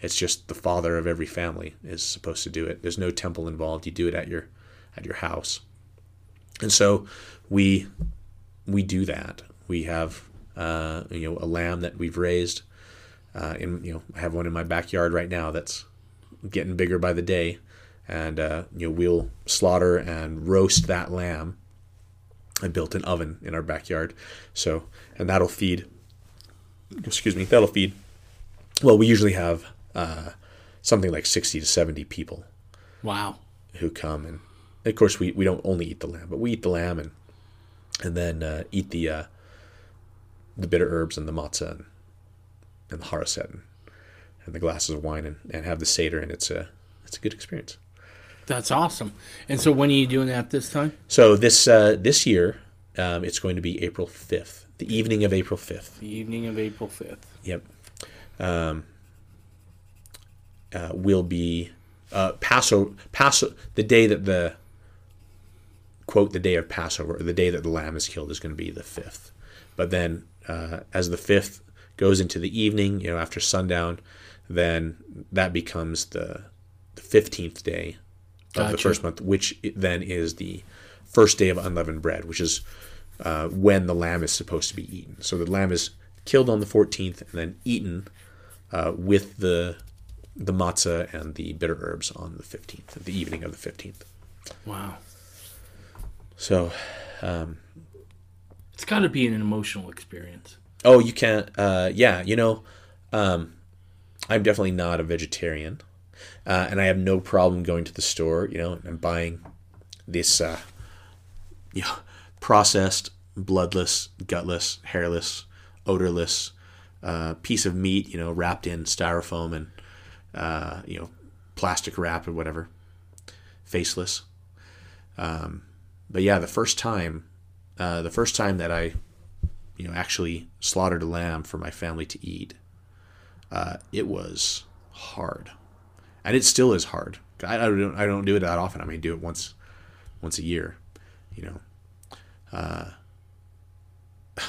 It's just the father of every family is supposed to do it. There's no temple involved. You do it at your at your house. And so we we do that. We have uh, you know a lamb that we've raised. Uh, in you know I have one in my backyard right now that's getting bigger by the day, and uh, you know we'll slaughter and roast that lamb. I built an oven in our backyard, so and that'll feed. Excuse me, that'll feed. Well, we usually have uh, something like sixty to seventy people Wow. who come and of course we, we don't only eat the lamb but we eat the lamb and and then uh, eat the uh, the bitter herbs and the matzah and, and the haraset and, and the glasses of wine and, and have the seder and it's a it's a good experience That's awesome. And so when are you doing that this time? so this uh, this year um, it's going to be April 5th the evening of April 5th The evening of April 5th. Yep. Um, uh, will be uh, Passover, Passo, the day that the quote the day of Passover, or the day that the lamb is killed, is going to be the fifth. But then, uh, as the fifth goes into the evening, you know, after sundown, then that becomes the the fifteenth day of the first month, which then is the first day of unleavened bread, which is uh, when the lamb is supposed to be eaten. So the lamb is killed on the fourteenth and then eaten uh, with the the matzah and the bitter herbs on the fifteenth, the evening of the fifteenth. Wow. So, It's got to be an emotional experience. oh, you can't. Uh, yeah, you know, um, I'm definitely not a vegetarian, uh, and I have no problem going to the store, you know, and buying this, uh, you know, processed, bloodless, gutless, hairless, odorless uh, piece of meat, you know, wrapped in styrofoam and uh, you know, plastic wrap or whatever, faceless. Um, but yeah, the first time, uh, the first time that I, you know, actually slaughtered a lamb for my family to eat, uh, it was hard, and it still is hard. I, I don't, I don't do it that often. I mean, do it once, once a year, you know. Uh,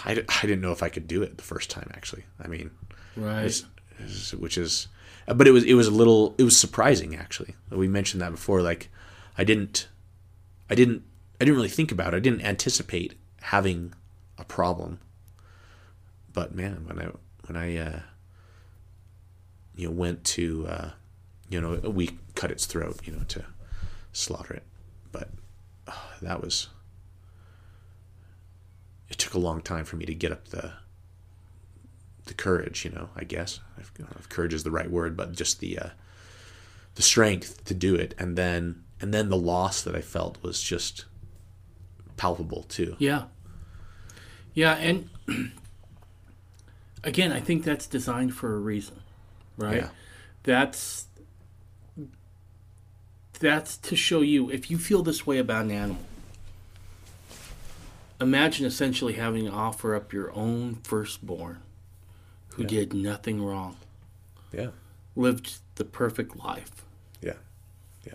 I, I didn't know if I could do it the first time. Actually, I mean, Right. is- is- which is but it was it was a little it was surprising actually we mentioned that before like i didn't i didn't i didn't really think about it i didn't anticipate having a problem but man when i when i uh you know went to uh you know we cut its throat you know to slaughter it but uh, that was it took a long time for me to get up the the courage, you know, I guess. I don't know if courage is the right word, but just the uh, the strength to do it, and then and then the loss that I felt was just palpable too. Yeah. Yeah, and again, I think that's designed for a reason, right? Yeah. That's that's to show you if you feel this way about an animal. Imagine essentially having to offer up your own firstborn who did nothing wrong, Yeah, lived the perfect life. yeah, yeah.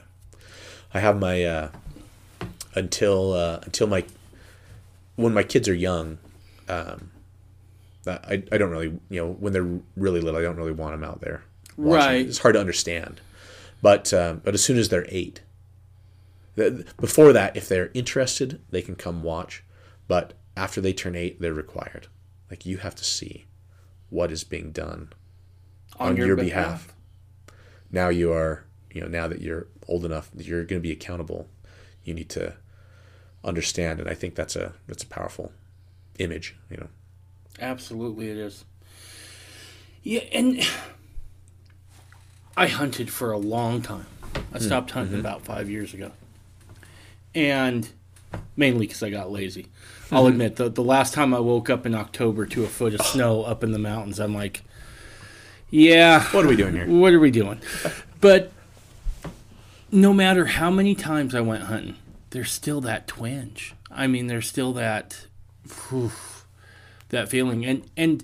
I have my uh, until uh, until my when my kids are young. Um, I I don't really you know when they're really little I don't really want them out there. watching. Right. It's hard to understand, but um, but as soon as they're eight, before that, if they're interested, they can come watch. But after they turn eight, they're required. Like you have to see what is being done on, your, behalf. Now you are, you know, now that you're old enough, you're going to be accountable. You need to understand, and I think that's a that's a powerful image. You know, Absolutely, it is. Yeah, and I hunted for a long time. I hmm. stopped hunting mm-hmm. about five years ago, and mainly because I got lazy. I'll mm-hmm. admit the the last time I woke up in October to a foot of snow up in the mountains, I'm like, yeah, what are we doing here? what are we doing? But no matter how many times I went hunting, there's still that twinge. I mean, there's still that whew, that feeling, and and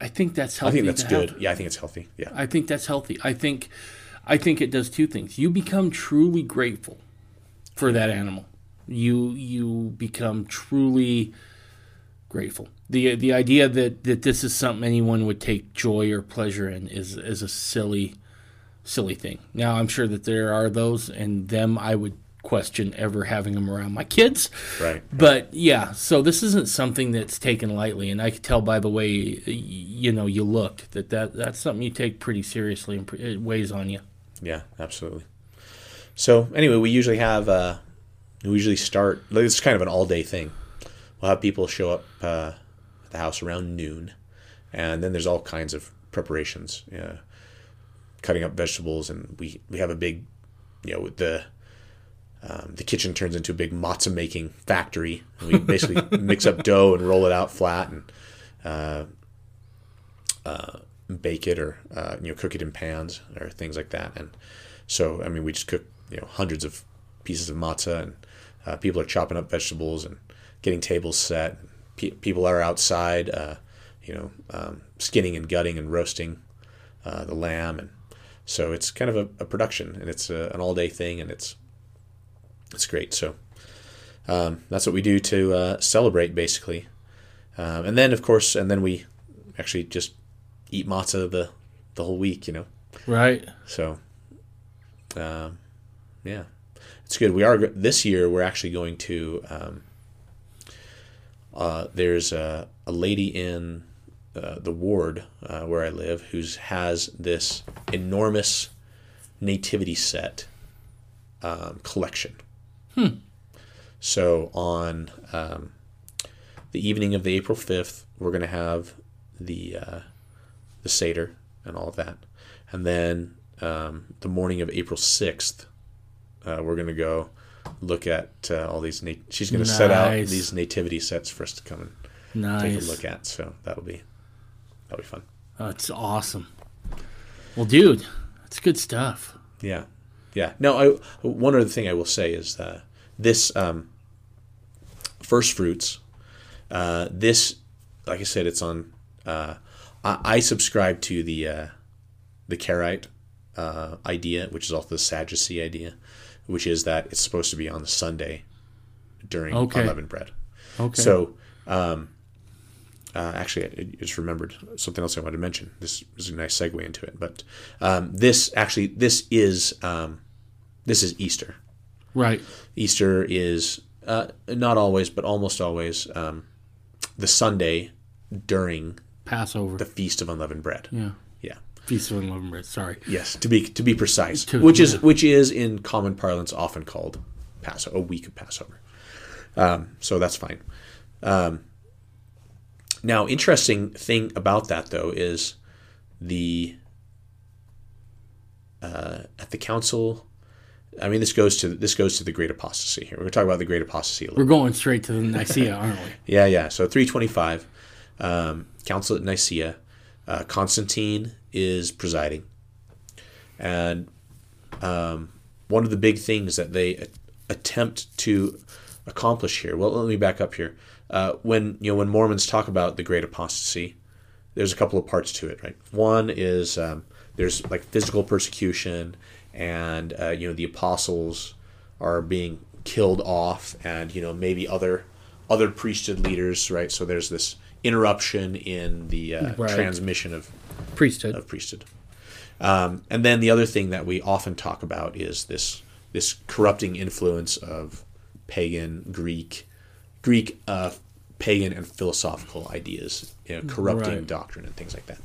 I think that's healthy. I think that's good. have. Yeah, I think it's healthy. Yeah, I think that's healthy. I think I think it does two things. You become truly grateful for that animal. You you become truly grateful. The the idea that, that this is something anyone would take joy or pleasure in is is a silly silly thing. Now I'm sure that there are those and them I would question ever having them around my kids. right. But yeah, so this isn't something that's taken lightly, and I could tell by the way you know you looked that, that that's something you take pretty seriously and it weighs on you. Yeah, absolutely. So anyway, we usually have uh, we usually start. It's kind of an all day thing. We'll have people show up uh, at the house around noon, and then there's all kinds of preparations. Yeah, cutting up vegetables, and we we have a big, you know, the um, the kitchen turns into a big matzo making factory. We basically mix up dough and roll it out flat, and uh, uh, bake it or uh, you know cook it in pans or things like that. And so I mean we just cook you know hundreds of pieces of matzah, and uh, people are chopping up vegetables and getting tables set. Pe- people are outside, uh, you know, um, skinning and gutting and roasting uh, the lamb, and so it's kind of a, a production, and it's a, an all day thing, and it's it's great. So um, that's what we do to uh, celebrate, basically. Um, and then, of course, and then we actually just eat matzah the the whole week, you know. Right. So, um, yeah, it's good. We are this year. We're actually going to. Um, uh, there's a, a lady in uh, the ward uh, where I live who's has this enormous nativity set um, collection. So on um, the evening of the April fifth, we're going to have the uh, the seder and all of that, and then um, the morning of April sixth, uh, we're going to go look at uh, all these. Nat- she's going to set out these nativity sets for us to come and take a look at. So that'll be that'll be fun. That's awesome. Well, dude, that's good stuff. Yeah, yeah. No, I one other thing I will say is that this um, first fruits. Uh, this, like I said, it's on. Uh, I, I subscribe to the uh, the Karaite uh, idea, which is also the Sadducee idea, which is that it's supposed to be on the Sunday during Okay. unleavened bread. Okay. So, um, uh, actually, I I just remembered something else I wanted to mention. This is a nice segue into it. But um, this actually, this is um, this is Easter. right. Easter is uh, not always, but almost always um, the Sunday during Passover. the Feast of Unleavened Bread. yeah. Yeah. Feast of Unleavened Bread. Sorry. Yes, to be to be precise, To- which is yeah. which is in common parlance often called Passover, a week of Passover. Um, so that's fine. Now, interesting thing about that though is the uh, at the council. I mean, this goes to this goes to the great apostasy here. We're going to talk about the great apostasy a little. We're going straight to the Nicaea, aren't we? Yeah, yeah. So 325, um, Council at Nicaea. Uh, Constantine is presiding. And um, one of the big things that they attempt to accomplish here, well, let me back up here. Uh, when you know when Mormons talk about the great apostasy, there's a couple of parts to it, right? One is um, there's like physical persecution, and uh, you know the apostles are being killed off, and you know maybe other other priesthood leaders, right? So there's this interruption in the uh, Right. transmission of Priesthood. of priesthood. Um, and then the other thing that we often talk about is this this corrupting influence of pagan Greek Greek uh, pagan and philosophical ideas, you know, corrupting Right. doctrine and things like that.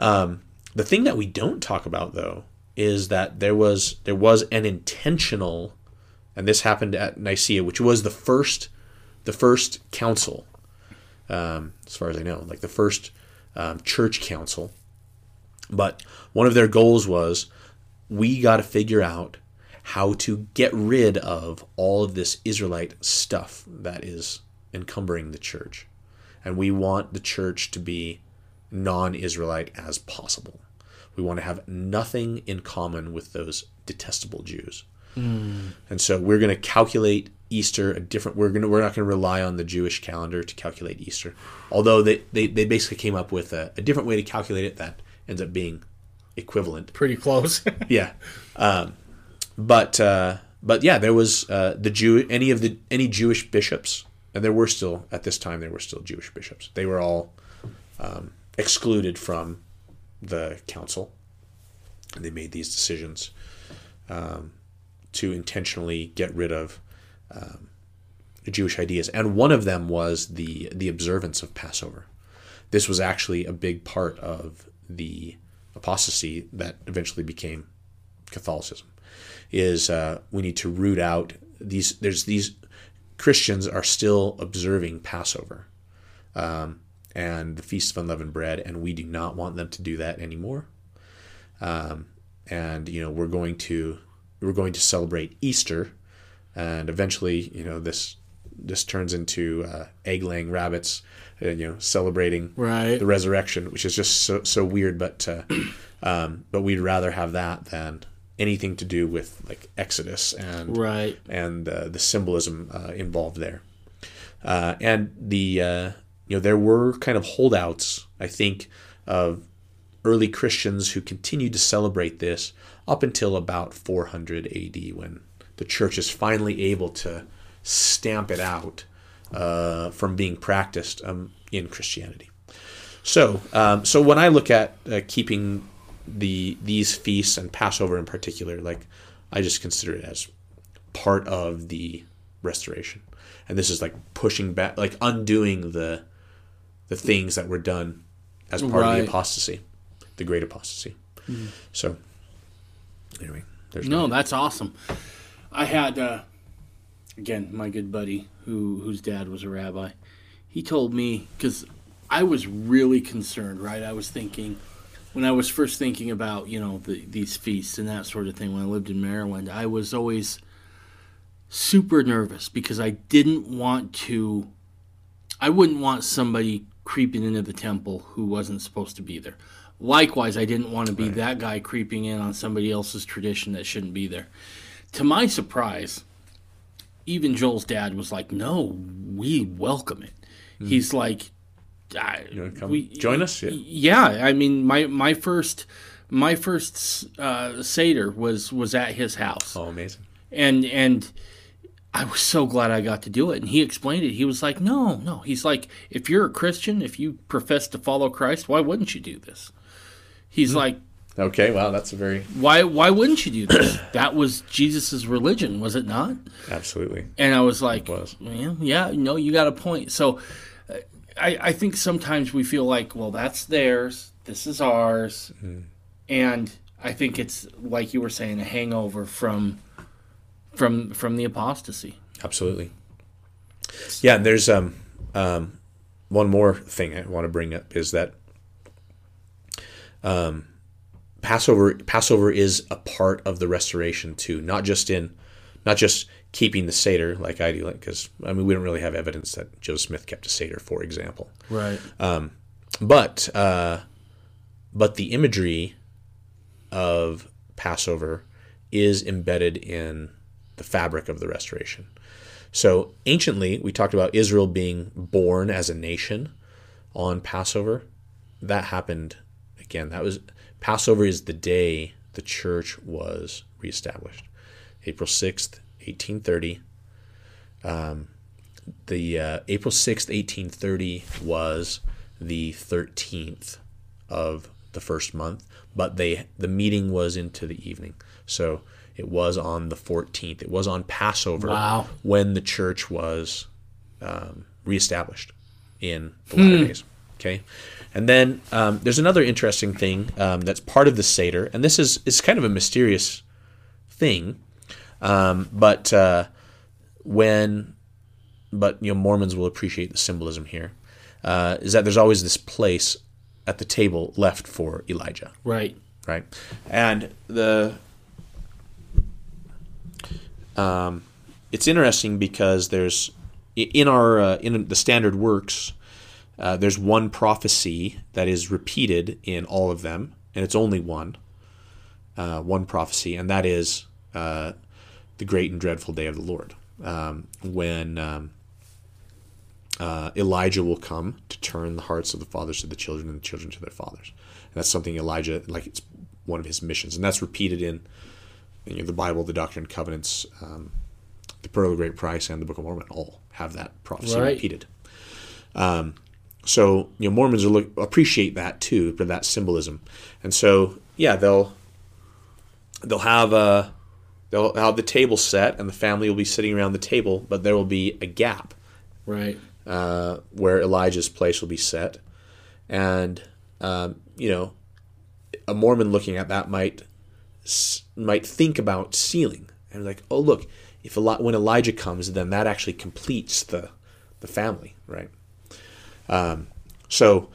Um, the thing that we don't talk about though is that there was there was an intentional, and this happened at Nicaea, which was the first the first council, um, as far as I know, like the first um, church council. But one of their goals was we got to figure out how to get rid of all of this Israelite stuff that is encumbering the church. And we want the church to be non Israelite as possible. We want to have nothing in common with those detestable Jews. And so we're going to calculate Easter a different. We're going to we're not going to rely on the Jewish calendar to calculate Easter, although they they, they basically came up with a, a different way to calculate it that ends up being equivalent. Pretty close. Yeah, um, but uh, but yeah, there was uh, the Jew any of the any Jewish bishops, and there were still at this time there were still Jewish bishops. They were all um, excluded from the council, and they made these decisions um, to intentionally get rid of um, Jewish ideas, and one of them was the the observance of Passover. This was actually a big part of the apostasy that eventually became Catholicism. Is uh, we need to root out these. There's these Christians are still observing Passover um, and the Feast of Unleavened Bread, and we do not want them to do that anymore. Um, and you know we're going to we're going to celebrate Easter, and eventually you know this this turns into uh, egg laying rabbits, uh, you know celebrating Right. the resurrection, which is just so so weird. But uh, um, but we'd rather have that than anything to do with like Exodus and right. and uh, the symbolism uh, involved there. Uh, and the uh, you know there were kind of holdouts, I think, of early Christians who continued to celebrate this up until about 400 AD when the church is finally able to stamp it out uh, from being practiced um, in Christianity. So, um, so when I look at uh, keeping the these feasts and Passover in particular, like I just consider it as part of the restoration, and this is like pushing back, like undoing the the things that were done as part of the apostasy, the great apostasy. So, anyway, there's No, that's awesome. I had uh, again my good buddy who whose dad was a rabbi. He told me because I was really concerned. Right, I was thinking when I was first thinking about you know the, these feasts and that sort of thing when I lived in Maryland. I was always super nervous because I didn't want to. I wouldn't want somebody creeping into the temple who wasn't supposed to be there. Likewise, I didn't want to be that guy creeping in on somebody else's tradition that shouldn't be there. To my surprise, even Joel's dad was like, "No, we welcome it." He's mm-hmm. like, I, You wanna come join us? Yeah. yeah, I mean, my my first my first uh, seder was was at his house Oh, amazing. and and I was so glad I got to do it. And he explained it. He was like, "No, no." He's like, "If you're a Christian, if you profess to follow Christ, why wouldn't you do this?" He's like, Okay, wow, that's a very "Why why wouldn't you do this? that was Jesus's religion, was it not?" absolutely. And I was like, was. "Well, yeah, no, you got a point." So I I think sometimes we feel like, "Well, that's theirs. This is ours." And I think it's like you were saying a hangover from from from the apostasy. Absolutely. Yeah, and there's um, um, one more thing I want to bring up is that um, Passover Passover is a part of the restoration too, not just in not just keeping the seder like I do, like because I mean we don't really have evidence that Joe Smith kept a seder, for example, Right. Um, but uh, but the imagery of Passover is embedded in the fabric of the restoration. So anciently, we talked about Israel being born as a nation on Passover. That happened again. That was Passover is the day the church was reestablished, April sixth, eighteen thirty. Um, the uh, April sixth, eighteen thirty was the thirteenth of the first month, but they the meeting was into the evening, so it was on the fourteenth. It was on Passover Wow. when the church was um, reestablished in the latter days. Okay, and then um, there's another interesting thing um, that's part of the Seder, and this is is kind of a mysterious thing, um, but uh, when but you know Mormons will appreciate the symbolism here. Uh, is that there's always this place at the table left for Elijah Right. right? And the um, it's interesting because there's in our uh, in the standard works uh, there's one prophecy that is repeated in all of them, and it's only one uh, one prophecy, and that is uh, the great and dreadful day of the Lord, um, when um, uh, Elijah will come to turn the hearts of the fathers to the children and the children to their fathers. And that's something Elijah, like it's one of his missions, and that's repeated in you know, the Bible, the Doctrine and Covenants, um, the Pearl of Great Price, and the Book of Mormon. All have that prophecy Right. repeated. Um, so you know, Mormons are look, appreciate that too, for that symbolism, and so yeah, they'll they'll have a they'll have the table set, and the family will be sitting around the table, but there will be a gap Right. uh, where Elijah's place will be set, and um, you know, a Mormon looking at that might might think about sealing and like, oh look, if Eli- when Elijah comes, then that actually completes the the family, right? Um, so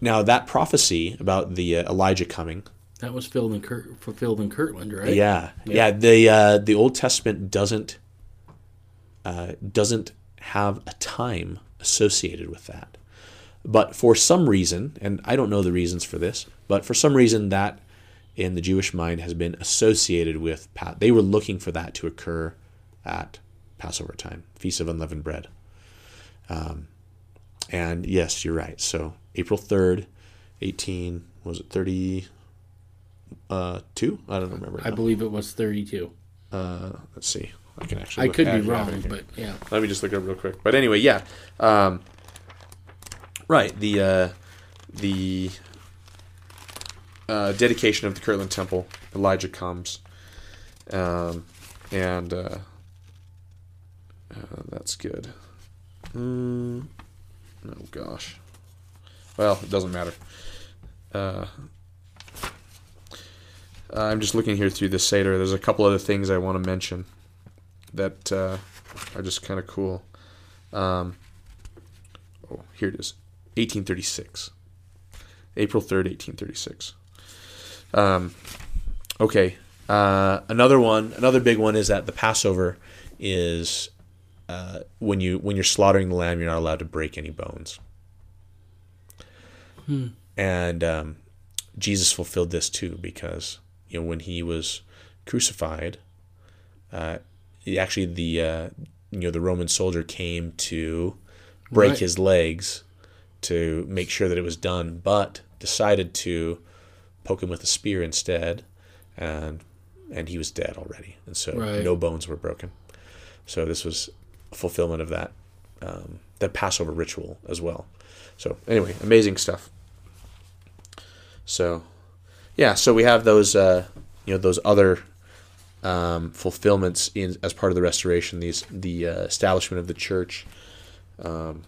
now that prophecy about the uh, Elijah coming That was filled in Kurt, fulfilled in Kirtland, right? yeah, yeah. The uh, the Old Testament doesn't uh, doesn't have a time associated with that, but for some reason, and I don't know the reasons for this, but for some reason that in the Jewish mind has been associated with pa- they were looking for that to occur at Passover time, Feast of Unleavened Bread. Um, and yes, you're right. So April third 18 was it 30 uh 2 i don't remember I now. believe it was 32. uh let's see. I can actually I look- could be actually have it wrong, but yeah. let me just look it up real quick. But anyway yeah. Um right the uh the uh dedication of the kirtland temple elijah comes um and uh, uh that's good. Mm, oh gosh. Well it doesn't matter uh I'm just looking here through the Seder. There's a couple other things I want to mention that uh, are just kind of cool. Um, oh, here it is 1836. April 3rd, 1836. Um, okay. Uh, another one, another big one is that the Passover is uh, when you when you're slaughtering the lamb, you're not allowed to break any bones. And um, Jesus fulfilled this too because you know when he was crucified, uh, actually the uh, you know the Roman soldier came to break Right. his legs to make sure that it was done, but decided to poke him with a spear instead, and and he was dead already, and so Right. no bones were broken. So this was fulfillment of that um, that Passover ritual as well. So anyway, amazing stuff. So yeah, so we have those uh, you know those other um, fulfillments in as part of the restoration. These the uh, establishment of the church, um,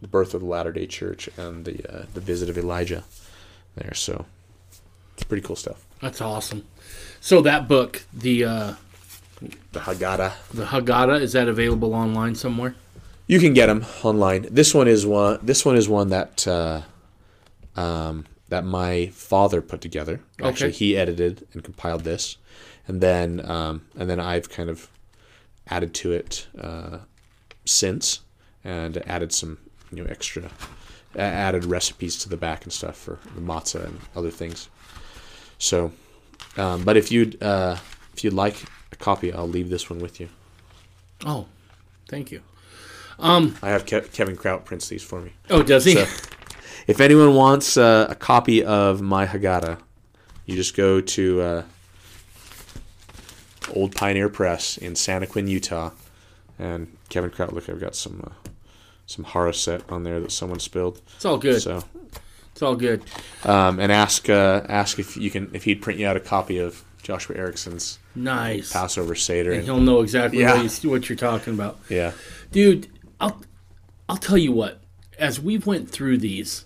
the birth of the Latter Day Church, and the uh, the visit of Elijah there. So it's pretty cool stuff. That's awesome. So that book, the uh, The Haggadah. the Haggadah, is that available online somewhere? You can get them online. This one is one. This one is one that uh, um, that my father put together. Actually, Okay. he edited and compiled this, and then um, and then I've kind of added to it uh, since, and added some you know extra, added recipes to the back and stuff for the matzah and other things. So, um, but if you'd uh, if you'd like a copy, I'll leave this one with you. Oh, thank you. I have Ke- Kevin Kraut prints these for me. Oh, does he? So, if anyone wants uh, a copy of my Haggadah, you just go to uh, Old Pioneer Press in Santaquin, Utah, and Kevin Kraut. Look, I've got some uh, some Haraset on there that someone spilled. it's all good. So, It's all good. um, and ask uh, ask if you can if he'd print you out a copy of Joshua Erickson's Nice. Passover Seder. And And, he'll know exactly Yeah. what, you, what you're talking about. yeah, Dude, I'll I'll tell you what. As we went through these,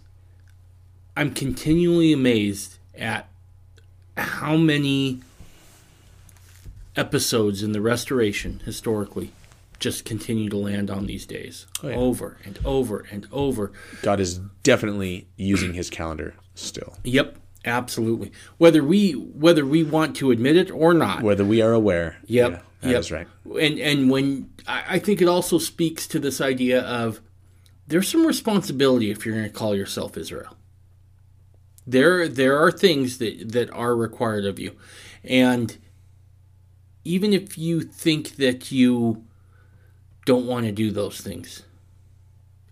I'm continually amazed at how many episodes in the restoration historically just continue to land on these days Oh, yeah. over and over and over. God is definitely using His calendar still, Yep, absolutely. Whether we whether we want to admit it or not. whether we are aware. Yep. yeah, that is yep. right. And and when I, I think it also speaks to this idea of there's some responsibility if you're going to call yourself Israel. There there are things that that are required of you, and even if you think that you don't want to do those things,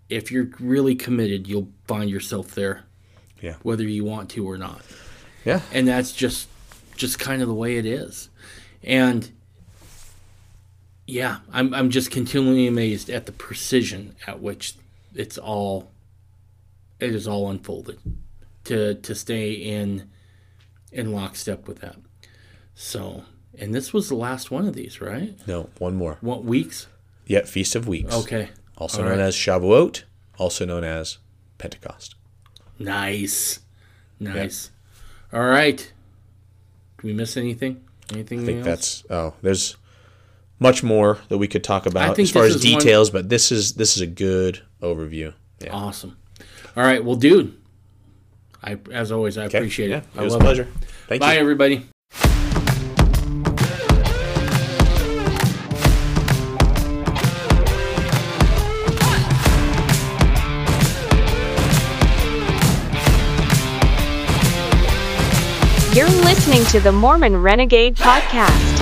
if you're really committed, you'll find yourself there, Yeah. whether you want to or not. Yeah. and that's just just kind of the way it is. And yeah i'm i'm just continually amazed at the precision at which it's all it is all unfolded to to stay in in lockstep with that so and this was the last one of these right No, one more. what weeks Yet Feast of Weeks. okay Also All known right. as Shavuot, also known as Pentecost. nice nice all right did we miss anything anything I think else? that's oh, there's much more that we could talk about as far as is one- details, but this is this is a good overview. Yeah. Awesome. All right, well, dude, I as always I Okay. appreciate yeah, it. It I was a love pleasure. Thank Bye, you. everybody. You're listening to the Mormon Renegade Podcast.